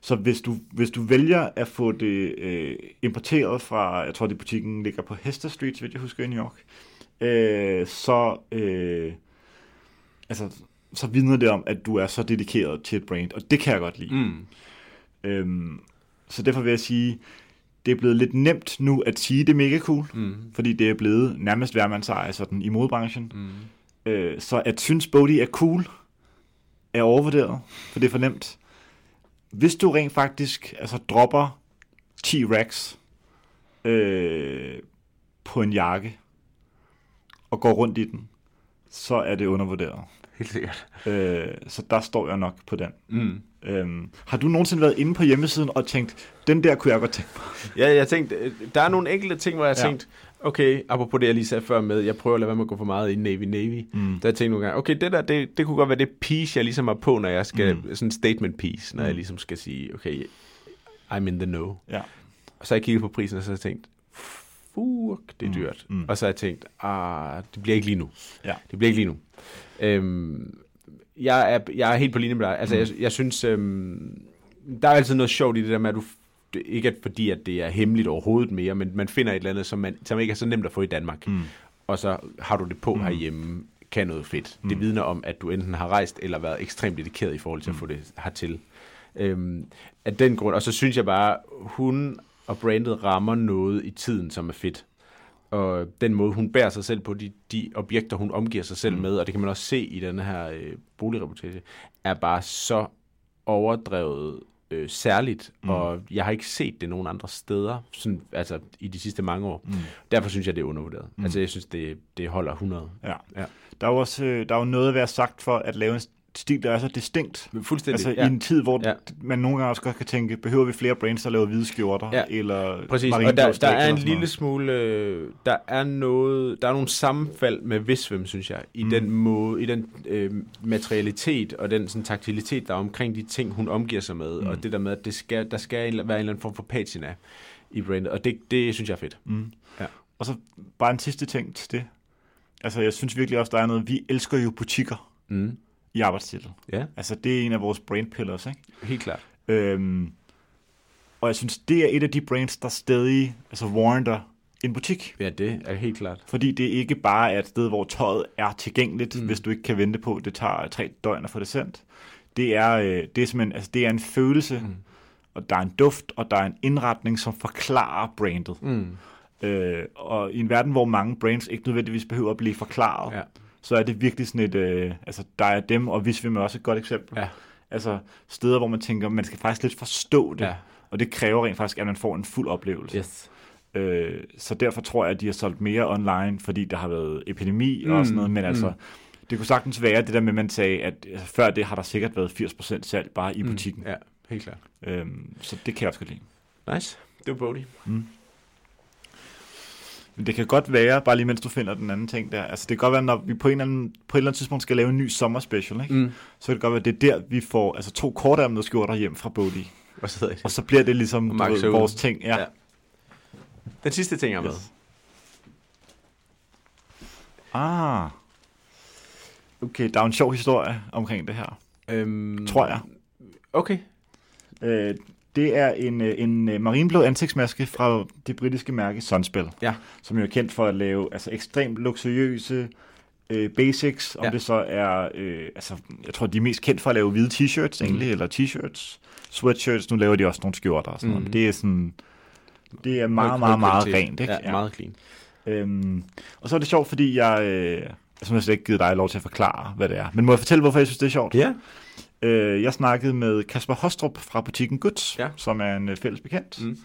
Så hvis du, hvis du vælger at få det øh, importeret fra, jeg tror, det butikken ligger på Hester Street, hvis jeg husker i New York, øh, så, øh, altså, så vidner det om, at du er så dedikeret til et brand, og det kan jeg godt lide. Mm. Øhm, så derfor vil jeg sige, det er blevet lidt nemt nu at sige, det er mega cool, Mm. fordi det er blevet nærmest værmandseje sådan i modebranchen. Mm. Øh, så at synes Bodhi er cool, er overvurderet, for det er for nemt. Hvis du rent faktisk altså, dropper 10 racks øh, på en jakke, og går rundt i den, så er det undervurderet. helt sikkert. Øh, så der står jeg nok på den. Mm. Øhm, har du nogensinde været inde på hjemmesiden og tænkt, den der kunne jeg godt tænke mig? Ja, jeg tænkte, øh, der er nogle enkelte ting, hvor jeg Ja. ja. tænkte, okay, apropos det, jeg lige sagde før med, jeg prøver at lade være med at gå for meget i Navy Navy. Mm. Der jeg tænkte nogle gange, okay, det der, det, det kunne godt være det piece, jeg ligesom er på, når jeg skal, Mm. sådan en statement piece, når Mm. jeg ligesom skal sige, okay, I'm in the know. Ja. Og så har jeg kigget på prisen, og så har jeg tænkt, fuck, det er Mm. dyrt. Mm. Og så har jeg tænkt, ah, det bliver ikke lige nu. Ja. Det bliver ikke lige nu. Øhm, jeg, er, jeg er helt på linje med dig. Altså, Mm. jeg, jeg synes, øhm, der er altid noget sjovt i det der med, at du ikke at fordi, at det er hemmeligt overhovedet mere, men man finder et eller andet, som, man, som ikke er så nemt at få i Danmark. Mm. Og så har du det på Mm. mm. herhjemme, kan noget fedt. Mm. Det vidner om, at du enten har rejst, eller været ekstremt dedikeret i forhold til Mm. at få det hertil. Øhm, af den grund, og så synes jeg bare, hun og brandet rammer noget i tiden, som er fedt. Og den måde, hun bærer sig selv på, de, de objekter, hun omgiver sig selv mm. med, og det kan man også se i den her øh, boligreportage, er bare så overdrevet øh, særligt, Mm. og jeg har ikke set det nogen andre steder, sådan, altså i de sidste mange år. Mm. Derfor synes jeg, det er undervurderet. Mm. Mm. Altså jeg synes, det, det holder 100. Ja. Ja. Der er jo også øh, der er jo noget at være sagt for at lave en stil, der er så distinkt. Fuldstændig. Altså ja. i en tid, hvor Ja. man nogle gange også godt kan tænke, behøver vi flere brands, der laver hvide skjorter? Ja. Eller Præcis, og der, der er en lille smule, øh, der er noget, der er nogle sammenfald med Visvem, synes jeg, i Mm. den måde, i den øh, materialitet og den sådan, taktilitet, der er omkring de ting, hun omgiver sig med, Mm. mm. og det der med, at det skal, der skal en, være en eller anden form for patina i brandet, og det, det synes jeg er fedt. Mm. Ja. Og så bare en sidste ting til det. Altså, jeg synes virkelig også, der er noget, vi elsker jo butikker Mm. I arbejdstitel. Ja, Altså, det er en af vores brand pillars, ikke? helt klart. Øhm, og jeg synes, det er et af de brands, der stadig altså warranter en butik. Ja, det er helt klart. Fordi det ikke bare er et sted, hvor tøjet er tilgængeligt, mm. Hvis du ikke kan vente på, at det tager tre døgn at få det sendt. Det er, øh, det er simpelthen altså, det er en følelse. Mm. og der er en duft, og der er en indretning, som forklarer brandet. Mm. Øh, og i en verden, hvor mange brands ikke nødvendigvis behøver at blive forklaret, Ja. Så er det virkelig sådan et, øh, altså der er dem, og hvis vi er også et godt eksempel. Ja. Altså steder, hvor man tænker, man skal faktisk lidt forstå det, Ja. og det kræver rent faktisk, at man får en fuld oplevelse. Yes. Øh, så derfor tror jeg, at de har solgt mere online, fordi der har været epidemi mm, og Mm, sådan noget, men altså, mm. det kunne sagtens være det der med, at man sagde, at altså, før det har der sikkert været 80% salg bare i Mm. butikken. Ja, helt klart. Øhm, så det kan jeg også godt lide. Nice. Det var Bodhi. Men det kan godt være, bare lige mens du finder den anden ting der, altså det kan godt være, når vi på, en eller anden, på et eller andet tidspunkt skal lave en ny sommerspecial, ikke? Mm. så kan det godt være, det er der, vi får altså, to kortærmede skjorter hjem fra Bodhi. Hvad så? Og så bliver det ligesom du ved, vores ting. Ja. Ja. Den sidste ting, jeg har med. Yes. Ah. Okay, der er en sjov historie omkring det her, Øhm, tror jeg. Okay. Øh, det er en, øh, en øh, marineblå ansigtsmaske fra det britiske mærke Sunspell, Ja. som jo er kendt for at lave altså, ekstremt luksuriøse øh, basics, om Ja. det så er, øh, altså, jeg tror, de er mest kendt for at lave hvide t-shirts egentlig, Mhm. eller t-shirts, sweatshirts, nu laver de også nogle skjorter og sådan noget, Mhm. det er sådan, det er meget, meget, meget kvalitet. rent, ikke? Ja, meget clean. Øhm, og så er det sjovt, fordi jeg, øh, jeg har slet ikke givet dig lov til at forklare, hvad det er. Men må jeg fortælle, hvorfor jeg synes, det er sjovt? Ja. Øh, jeg snakkede med Kasper Hostrup fra butikken Goods, Ja. som er en øh, fælles bekendt. Mm.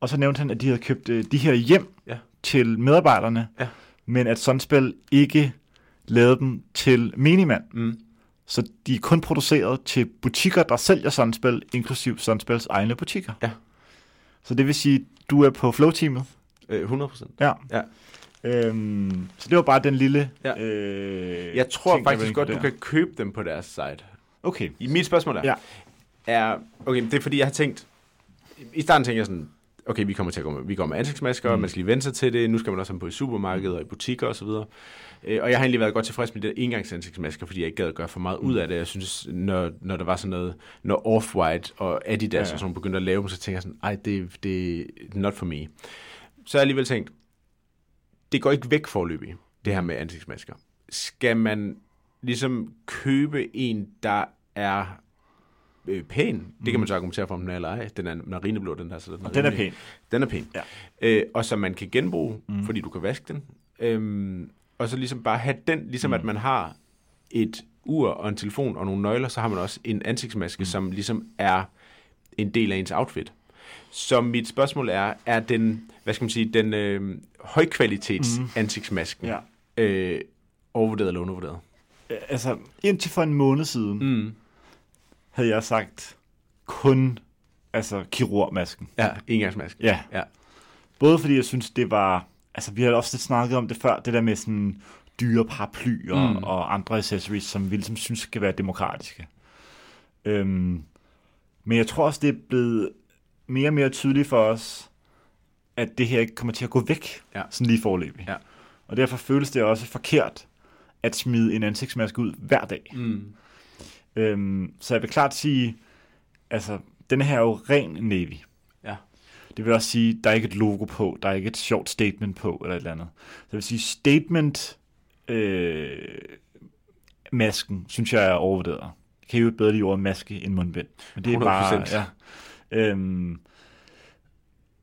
Og så nævnte han, at de havde købt øh, de her hjem Ja. til medarbejderne, Ja. men at Sunspell ikke lavede dem til minimand. Mm. Så de er kun produceret til butikker, der sælger Sunspell, inklusiv Sunspells egne butikker. Ja. Så det vil sige, du er på flow-teamet. Øh, 100 procent. Ja. Ja. Øhm, så det var bare den lille... Ja. Øh, Jeg tror ting, faktisk godt, du kan købe dem på deres site. Okay. I mit spørgsmål er, Ja. er, okay, det er fordi, jeg har tænkt, i starten tænkte jeg sådan, okay, vi kommer til at gå med, vi går med ansigtsmasker, Mm. man skal lige vente sig til det, nu skal man også have på i supermarkeder og i butikker osv. Og, øh, og jeg har egentlig været godt tilfreds med de der engangsansigtsmasker, fordi jeg ikke gad at gøre for meget ud Mm. af det. Jeg synes, når, når der var sådan noget, når Off-White og Adidas Ja, og sådan nogle begyndte at lave dem, så tænker jeg sådan, ej, det, det er not for me. Så har jeg alligevel tænkt, det går ikke væk forløbig, det her med ansigtsmasker. Skal man ligesom købe en, der er øh, pæn. Det kan man så argumentere for, om den er eller ej. Den er marineblå, den der. Så den, Og den er pæn. Den er pæn. Ja. Øh, og som man kan genbruge, Mm. fordi du kan vaske den. Øhm, og så ligesom bare have den, ligesom Mm. at man har et ur og en telefon og nogle nøgler, så har man også en ansigtsmaske, Mm. som ligesom er en del af ens outfit. Så mit spørgsmål er, er den, hvad skal man sige, den øh, højkvalitets mm. ansigtsmasken Ja. øh, overvurderet eller undervurderet? Altså, indtil for en måned siden, Mm. havde jeg sagt kun altså kirurgmasken. Ja, engangsmaske. Ja. Ja. Både fordi jeg synes, det var... Altså, vi har også lidt snakket om det før, det der med sådan dyre paraplyer mm. og andre accessories, som vi ligesom synes skal være demokratiske. Øhm, men jeg tror også, det er blevet mere og mere tydeligt for os, at det her ikke kommer til at gå væk, Ja. sådan lige forløbig. Ja. Og derfor føles det også forkert at smide en ansigtsmaske ud hver dag. Mm. Øhm, så jeg vil klart sige, altså, den her er jo ren navy. Ja. Det vil også sige, der er ikke et logo på, der er ikke et sjovt statement på, eller et eller andet. Så jeg vil sige, statement øh, masken, synes jeg er overvurderet. Jeg kan jo bedre lide ordet maske end mundbind. Men det er bare, 100%. ja. Øhm,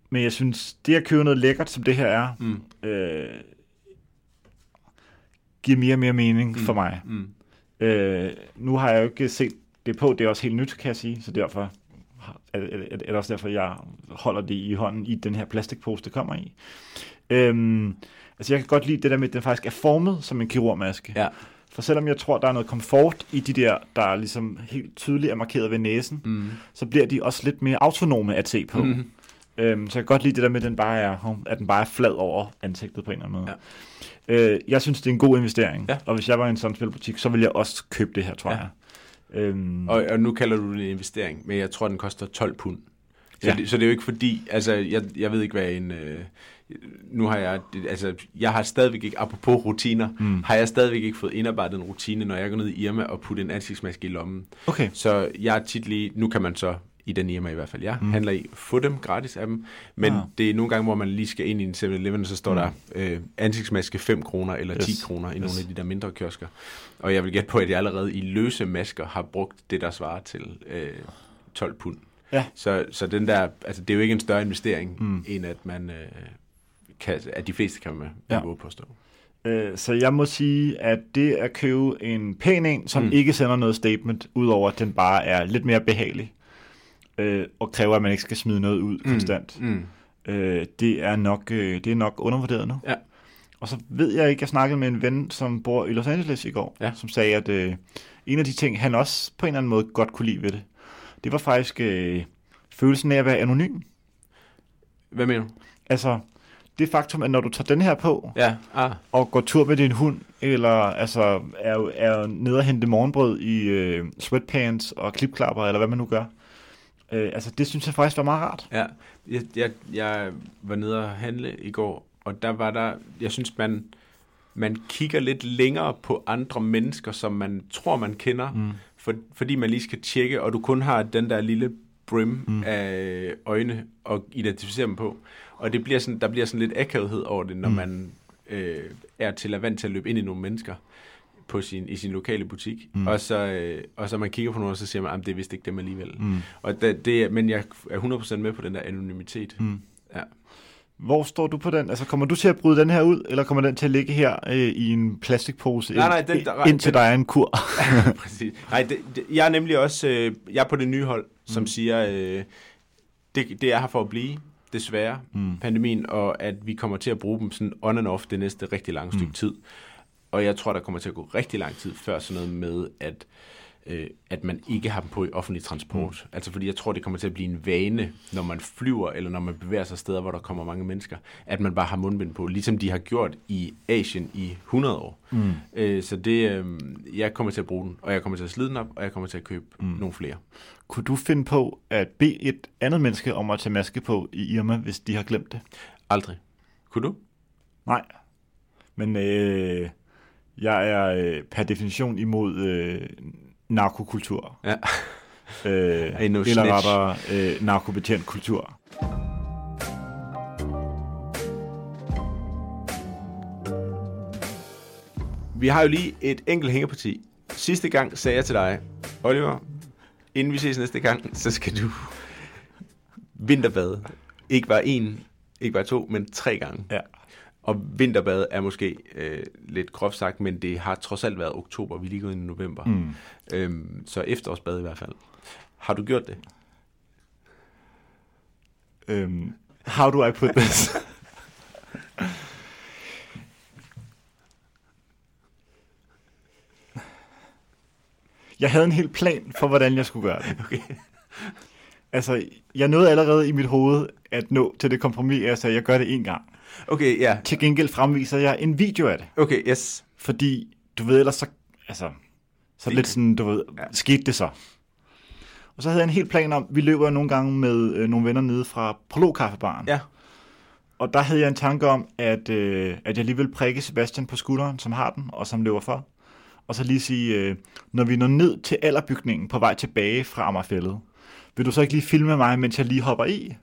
men jeg synes, det at købe noget lækkert, som det her er, Mm. øh, giver mere og mere mening Mm. for mig. Mm. Øh, nu har jeg jo ikke set det på, det er også helt nyt, kan jeg sige, så derfor er, er, er det også derfor, jeg holder det i hånden i den her plastikpose, det kommer i. Øhm, altså jeg kan godt lide det der med, at den faktisk er formet som en kirurgmaske. Ja. For selvom jeg tror, der er noget komfort i de der, der er ligesom helt tydeligt er markeret ved næsen, Mm. så bliver de også lidt mere autonome at se på. Mm. Øhm, så jeg kan godt lide det der med, at den bare er, at den bare er flad over ansigtet på en eller anden måde. Ja. Øh, jeg synes, det er en god investering. Ja. Og hvis jeg var i en sådan spilbutik, så ville jeg også købe det her, tror Ja. jeg. Øhm, Og, og nu kalder du det en investering, men jeg tror, den koster 12 pund. Så, Ja. det, så det er jo ikke fordi, altså jeg, jeg ved ikke, hvad en... Øh, nu har jeg, altså jeg har stadigvæk ikke, apropos rutiner, mm. har jeg stadigvæk ikke fået indarbejdet en rutine, når jeg går ned i Irma og putter en ansigtsmaske i lommen. okay. Så jeg er tit lige, nu kan man så i den Irma i hvert fald, jeg mm. handler i, få dem gratis af dem, men Ah. det er nogle gange, hvor man lige skal ind i en 7-Eleven, så står mm. der øh, ansigtsmaske 5 kroner eller 10 Yes. kroner i Yes. nogle af de der mindre kiosker. Og jeg vil gætte på, at jeg allerede i løse masker har brugt det, der svarer til øh, 12 pund. Ja. Så, så den der, altså det er jo ikke en større investering, Mm. end at man øh, kan, at de fleste kan med, Ja. påstå. Øh, så jeg må sige, at det at købe en pæn en, som mm. ikke sender noget statement, udover at den bare er lidt mere behagelig, øh, og kræver, at man ikke skal smide noget ud mm. konstant, Mm. øh, det, er nok, øh, det er nok undervurderet nu. Ja. Og så ved jeg ikke, jeg snakkede med en ven, som bor i Los Angeles i går, Ja. som sagde, at øh, en af de ting, han også på en eller anden måde godt kunne lide ved det, det var faktisk øh, følelsen af at være anonym. Hvad mener du? Altså, det faktum, at når du tager den her på, Ja, ah. og går tur med din hund, eller altså er, er nede og hente morgenbrød i øh, sweatpants og klipklapper, eller hvad man nu gør. Øh, altså, det synes jeg faktisk var meget rart. Ja, jeg, jeg, jeg var nede og handle i går, og der var der, jeg synes, man, man kigger lidt længere på andre mennesker, som man tror, man kender, mm. for, fordi man lige skal tjekke, og du kun har den der lille brim mm. af øjne og identificere dem på. Og det bliver sådan, der bliver sådan lidt akavethed over det, når mm. man øh, er til at vant til at løbe ind i nogle mennesker på sin, i sin lokale butik, mm. og, så, øh, og så man kigger på nogen, og så siger man, at det er vist ikke dem alligevel. Mm. Og det, det, men jeg er 100% med på den der anonymitet. Mm. Ja. Hvor står du på den? Altså, kommer du til at bryde den her ud, eller kommer den til at ligge her øh, i en plastikpose, Nej, nej, ind- den- der- indtil den- der er en kur? Præcis. Nej, det, det, jeg er nemlig også øh, jeg er på det nye hold, som mm. siger, øh, det, det er her for at blive, desværre, mm. pandemien, og at vi kommer til at bruge dem sådan on and off det næste rigtig lange stykke mm. tid. Og jeg tror, der kommer til at gå rigtig lang tid før sådan noget med, at, øh, at man ikke har dem på i offentlig transport. Mm. Altså fordi jeg tror, det kommer til at blive en vane, når man flyver, eller når man bevæger sig steder, hvor der kommer mange mennesker, at man bare har mundbind på, ligesom de har gjort i Asien i 100 år. Mm. Øh, så det, øh, jeg kommer til at bruge den, og jeg kommer til at slide den op, og jeg kommer til at købe mm. nogle flere. Kunne du finde på at bede et andet menneske om at tage maske på i Irma, hvis de har glemt det? Aldrig. Kunne du? Nej. Men øh, jeg er øh, per definition imod øh, narkokultur. Ja. Øh, eller rettere øh, narkobetjent kultur. Vi har jo lige et enkelt hængeparti. Sidste gang sagde jeg til dig, Oliver, inden vi ses næste gang, så skal du vinterbade. Ikke bare en, ikke bare to, men tre gange. Ja. Og vinterbade er måske øh, lidt groft sagt, men det har trods alt været oktober, vi er lige gået ind i november. Mm. Øhm, så efterårsbade i hvert fald. Har du gjort det? Øhm, how do I put this? Jeg havde en hel plan for, hvordan jeg skulle gøre det. Okay. Altså, jeg nåede allerede i mit hoved at nå til det kompromis, at jeg sagde, at jeg gør det en gang. Okay, ja. Til gengæld fremviser jeg en video af det. Okay, yes. Fordi, du ved, ellers så, altså, så Det lidt sådan, du ved, Ja. skete det så. Og så havde jeg en helt plan om, vi løber nogle gange med øh, nogle venner nede fra Prolog-kaffebaren. Ja. Og der havde jeg en tanke om, at, øh, at jeg lige ville prikke Sebastian på skulderen, som har den, og som løber for. Og så lige sige, øh, når vi når ned til alderbygningen på vej tilbage fra Amagerfællet, vil du så ikke lige filme mig, mens jeg lige hopper i?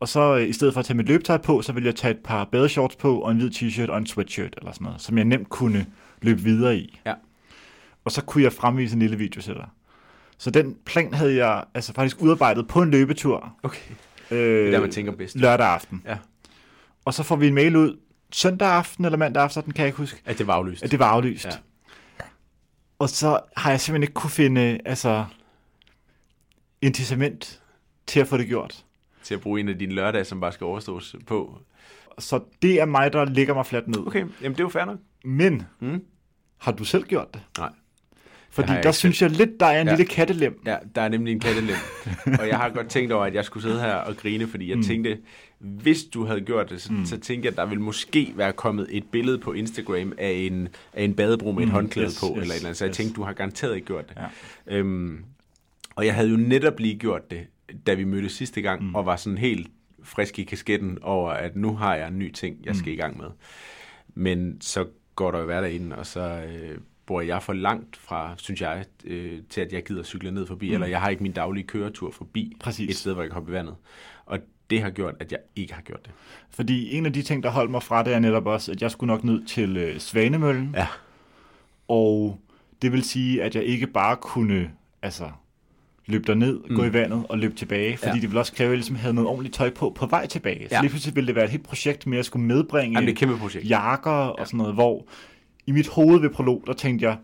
Og så øh, i stedet for at tage mit løbetøj på, så vil jeg tage et par badeshorts på, og en hvid t-shirt og en sweatshirt eller sådan noget, som jeg nemt kunne løbe videre i. Ja. Og så kunne jeg fremvise en lille video til dig. Så den plan havde jeg altså faktisk udarbejdet på en løbetur Okay. øh, Det er der, man tænker bedst. lørdag aften. Ja. Og så får vi en mail ud søndag aften eller mandag aften, den kan jeg ikke huske, At det var aflyst. at det var aflyst. Ja. Og så har jeg simpelthen ikke kunne finde altså, incitament til at få det gjort. Til at bruge en af dine lørdage, som bare skal overstås på. Så det er mig, der ligger mig fladt ned. Okay, jamen det er jo fair nok. Men Mm. har du selv gjort det? Nej. Fordi der synes jeg lidt, der er en Ja. lille kattelem. Ja, der er nemlig en kattelem. og jeg har godt tænkt over, at jeg skulle sidde her og grine, fordi jeg mm. tænkte, hvis du havde gjort det, så, mm. så tænkte jeg, at der ville måske være kommet et billede på Instagram af en, af en badebro med et Mm, håndklæde yes, på, yes, eller et eller andet. Så jeg yes. tænkte, du har garanteret ikke gjort det. Ja. Øhm, og jeg havde jo netop lige gjort det, da vi mødtes sidste gang, mm. og var sådan helt frisk i kasketten over, at nu har jeg en ny ting, jeg skal mm. i gang med. Men så går der jo hverdag ind, og så øh, bor jeg for langt fra, synes jeg, øh, til at jeg gider cykle ned forbi, mm. eller jeg har ikke min daglige køretur forbi Præcis. et sted, hvor jeg kan hoppe i vandet. Og det har gjort, at jeg ikke har gjort det. Fordi en af de ting, der holdt mig fra det, er netop også, at jeg skulle nok ned til øh, Svanemøllen. Ja. Og det vil sige, at jeg ikke bare kunne altså, løbe derned, mm. gå i vandet og løbe tilbage. Fordi Ja. ja. det ville også kræve, at jeg ligesom havde noget ordentligt tøj på på vej tilbage. Så Ja. lige pludselig ville det være et helt projekt med at skulle medbringe Jamen, det er kæmpe projekt. jakker og sådan noget, hvor i mit hoved ved prolog, der tænkte jeg,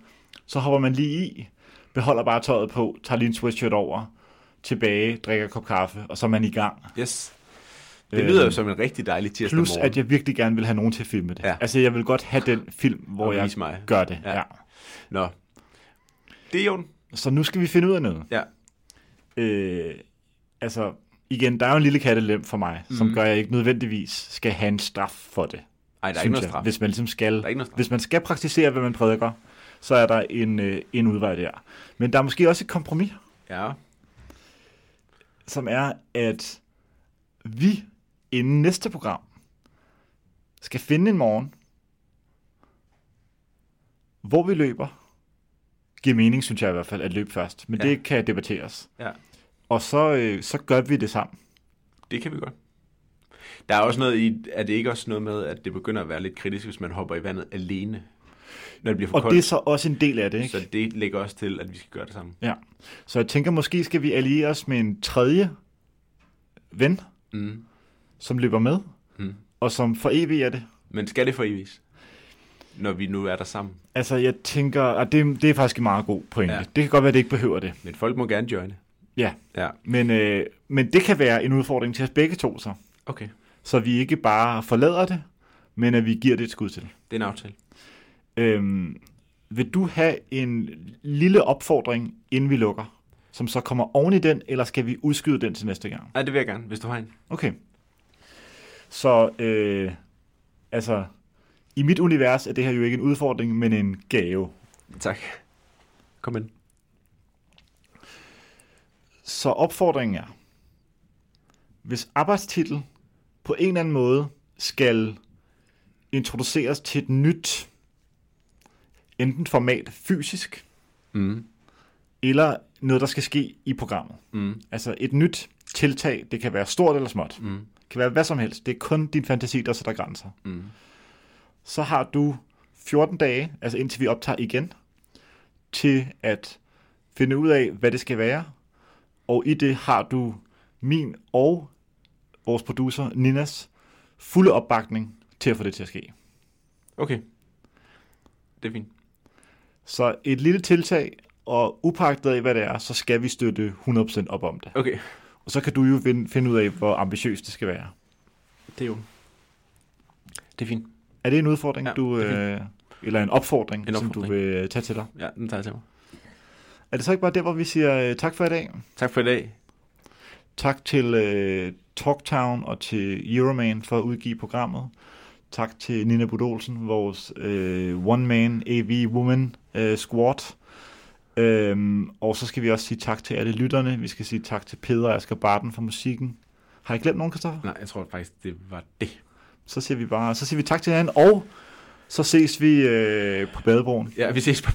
så hopper man lige i, beholder bare tøjet på, tager lige en sweatshirt over, tilbage, drikker en kop kaffe, og så er man i gang. Yes. Det Øhm, lyder jo som en rigtig dejlig tirsdag Plus, morgen. at jeg virkelig gerne vil have nogen til at filme det. Ja. Altså, jeg vil godt have den film, hvor jeg mig. gør det. Ja. Ja. Ja. Nå. Det er jo Så nu skal vi finde ud af noget. Ja. Øh, altså, igen, der er jo en lille kattelem for mig, mm. som gør, at jeg ikke nødvendigvis skal have en straf for det. Ej, der er ikke noget jeg. straf. Hvis man ligesom skal, Der er ikke noget straf. hvis man skal praktisere, hvad man prædiker, så er der en, øh, en udvej der. Men der er måske også et kompromis, Ja. som er, at vi inden næste program skal finde en morgen, hvor vi løber. Giver mening, synes jeg i hvert fald, at løbe først. Men Ja. det kan debatteres. Ja. Og så, øh, så gør vi det sammen. Det kan vi godt. Der er også noget i, er det ikke også noget med, at det begynder at være lidt kritisk, hvis man hopper i vandet alene, når det bliver for Og koldt. det er så også en del af det, ikke? Så det lægger også til, at vi skal gøre det sammen. Ja. Så jeg tænker, måske skal vi alliere os med en tredje ven, Mm. som løber med, Mm. og som for evigt er det. Men skal det for evigt, når vi nu er der sammen? Altså, jeg tænker, at det, det er faktisk en meget god pointe. Ja. Ja. Det kan godt være, at det ikke behøver det. Men folk må gerne joine. Ja, Ja, men, øh, men det kan være en udfordring til os begge to så. okay. Så vi ikke bare forlader det, men at vi giver det et skud til. Det er en aftale. Øhm, vil du have en lille opfordring, inden vi lukker, som så kommer oven i den, eller skal vi udskyde den til næste gang? Nej, det vil jeg gerne, hvis du har en. Okay. Så, øh, altså, i mit univers er det her jo ikke en udfordring, men en gave. Tak. Kom ind. Så opfordringen er, hvis arbejdstitel på en eller anden måde skal introduceres til et nyt, enten format fysisk, Mm. eller noget, der skal ske i programmet. Mm. Altså et nyt tiltag, det kan være stort eller småt. Mm. Det kan være hvad som helst. Det er kun din fantasi, der sætter grænser. Mm. Så har du 14 dage, altså indtil vi optager igen, til at finde ud af, hvad det skal være. Og i det har du min og vores producer Ninas fulde opbakning til at få det til at ske. Okay. Det er fint. Så et lille tiltag, og upagtet af, hvad det er, så skal vi støtte 100% op om det. Okay. Og så kan du jo finde, ud af, hvor ambitiøst det skal være. Det er jo... Det er fint. Er det en udfordring, Ja, du, øh, eller en opfordring, En som du opfordring. vil øh, tage til dig? Ja, den tager jeg til mig. er det så ikke bare der, hvor vi siger øh, tak for i dag? Tak for i dag. Tak til øh, Talktown og til Euroman for at udgive programmet. Tak til Nina Budolsen, vores øh, one-man AV-woman øh, squad. Øhm, og så skal vi også sige tak til alle lytterne. Vi skal sige tak til Peder og Asger Barton for musikken. Har jeg glemt nogen, Kristoffer? Nej, jeg tror faktisk, det var det. Så siger vi bare, så siger vi tak til hinanden, og så ses vi øh, på badebroen. Ja, vi ses på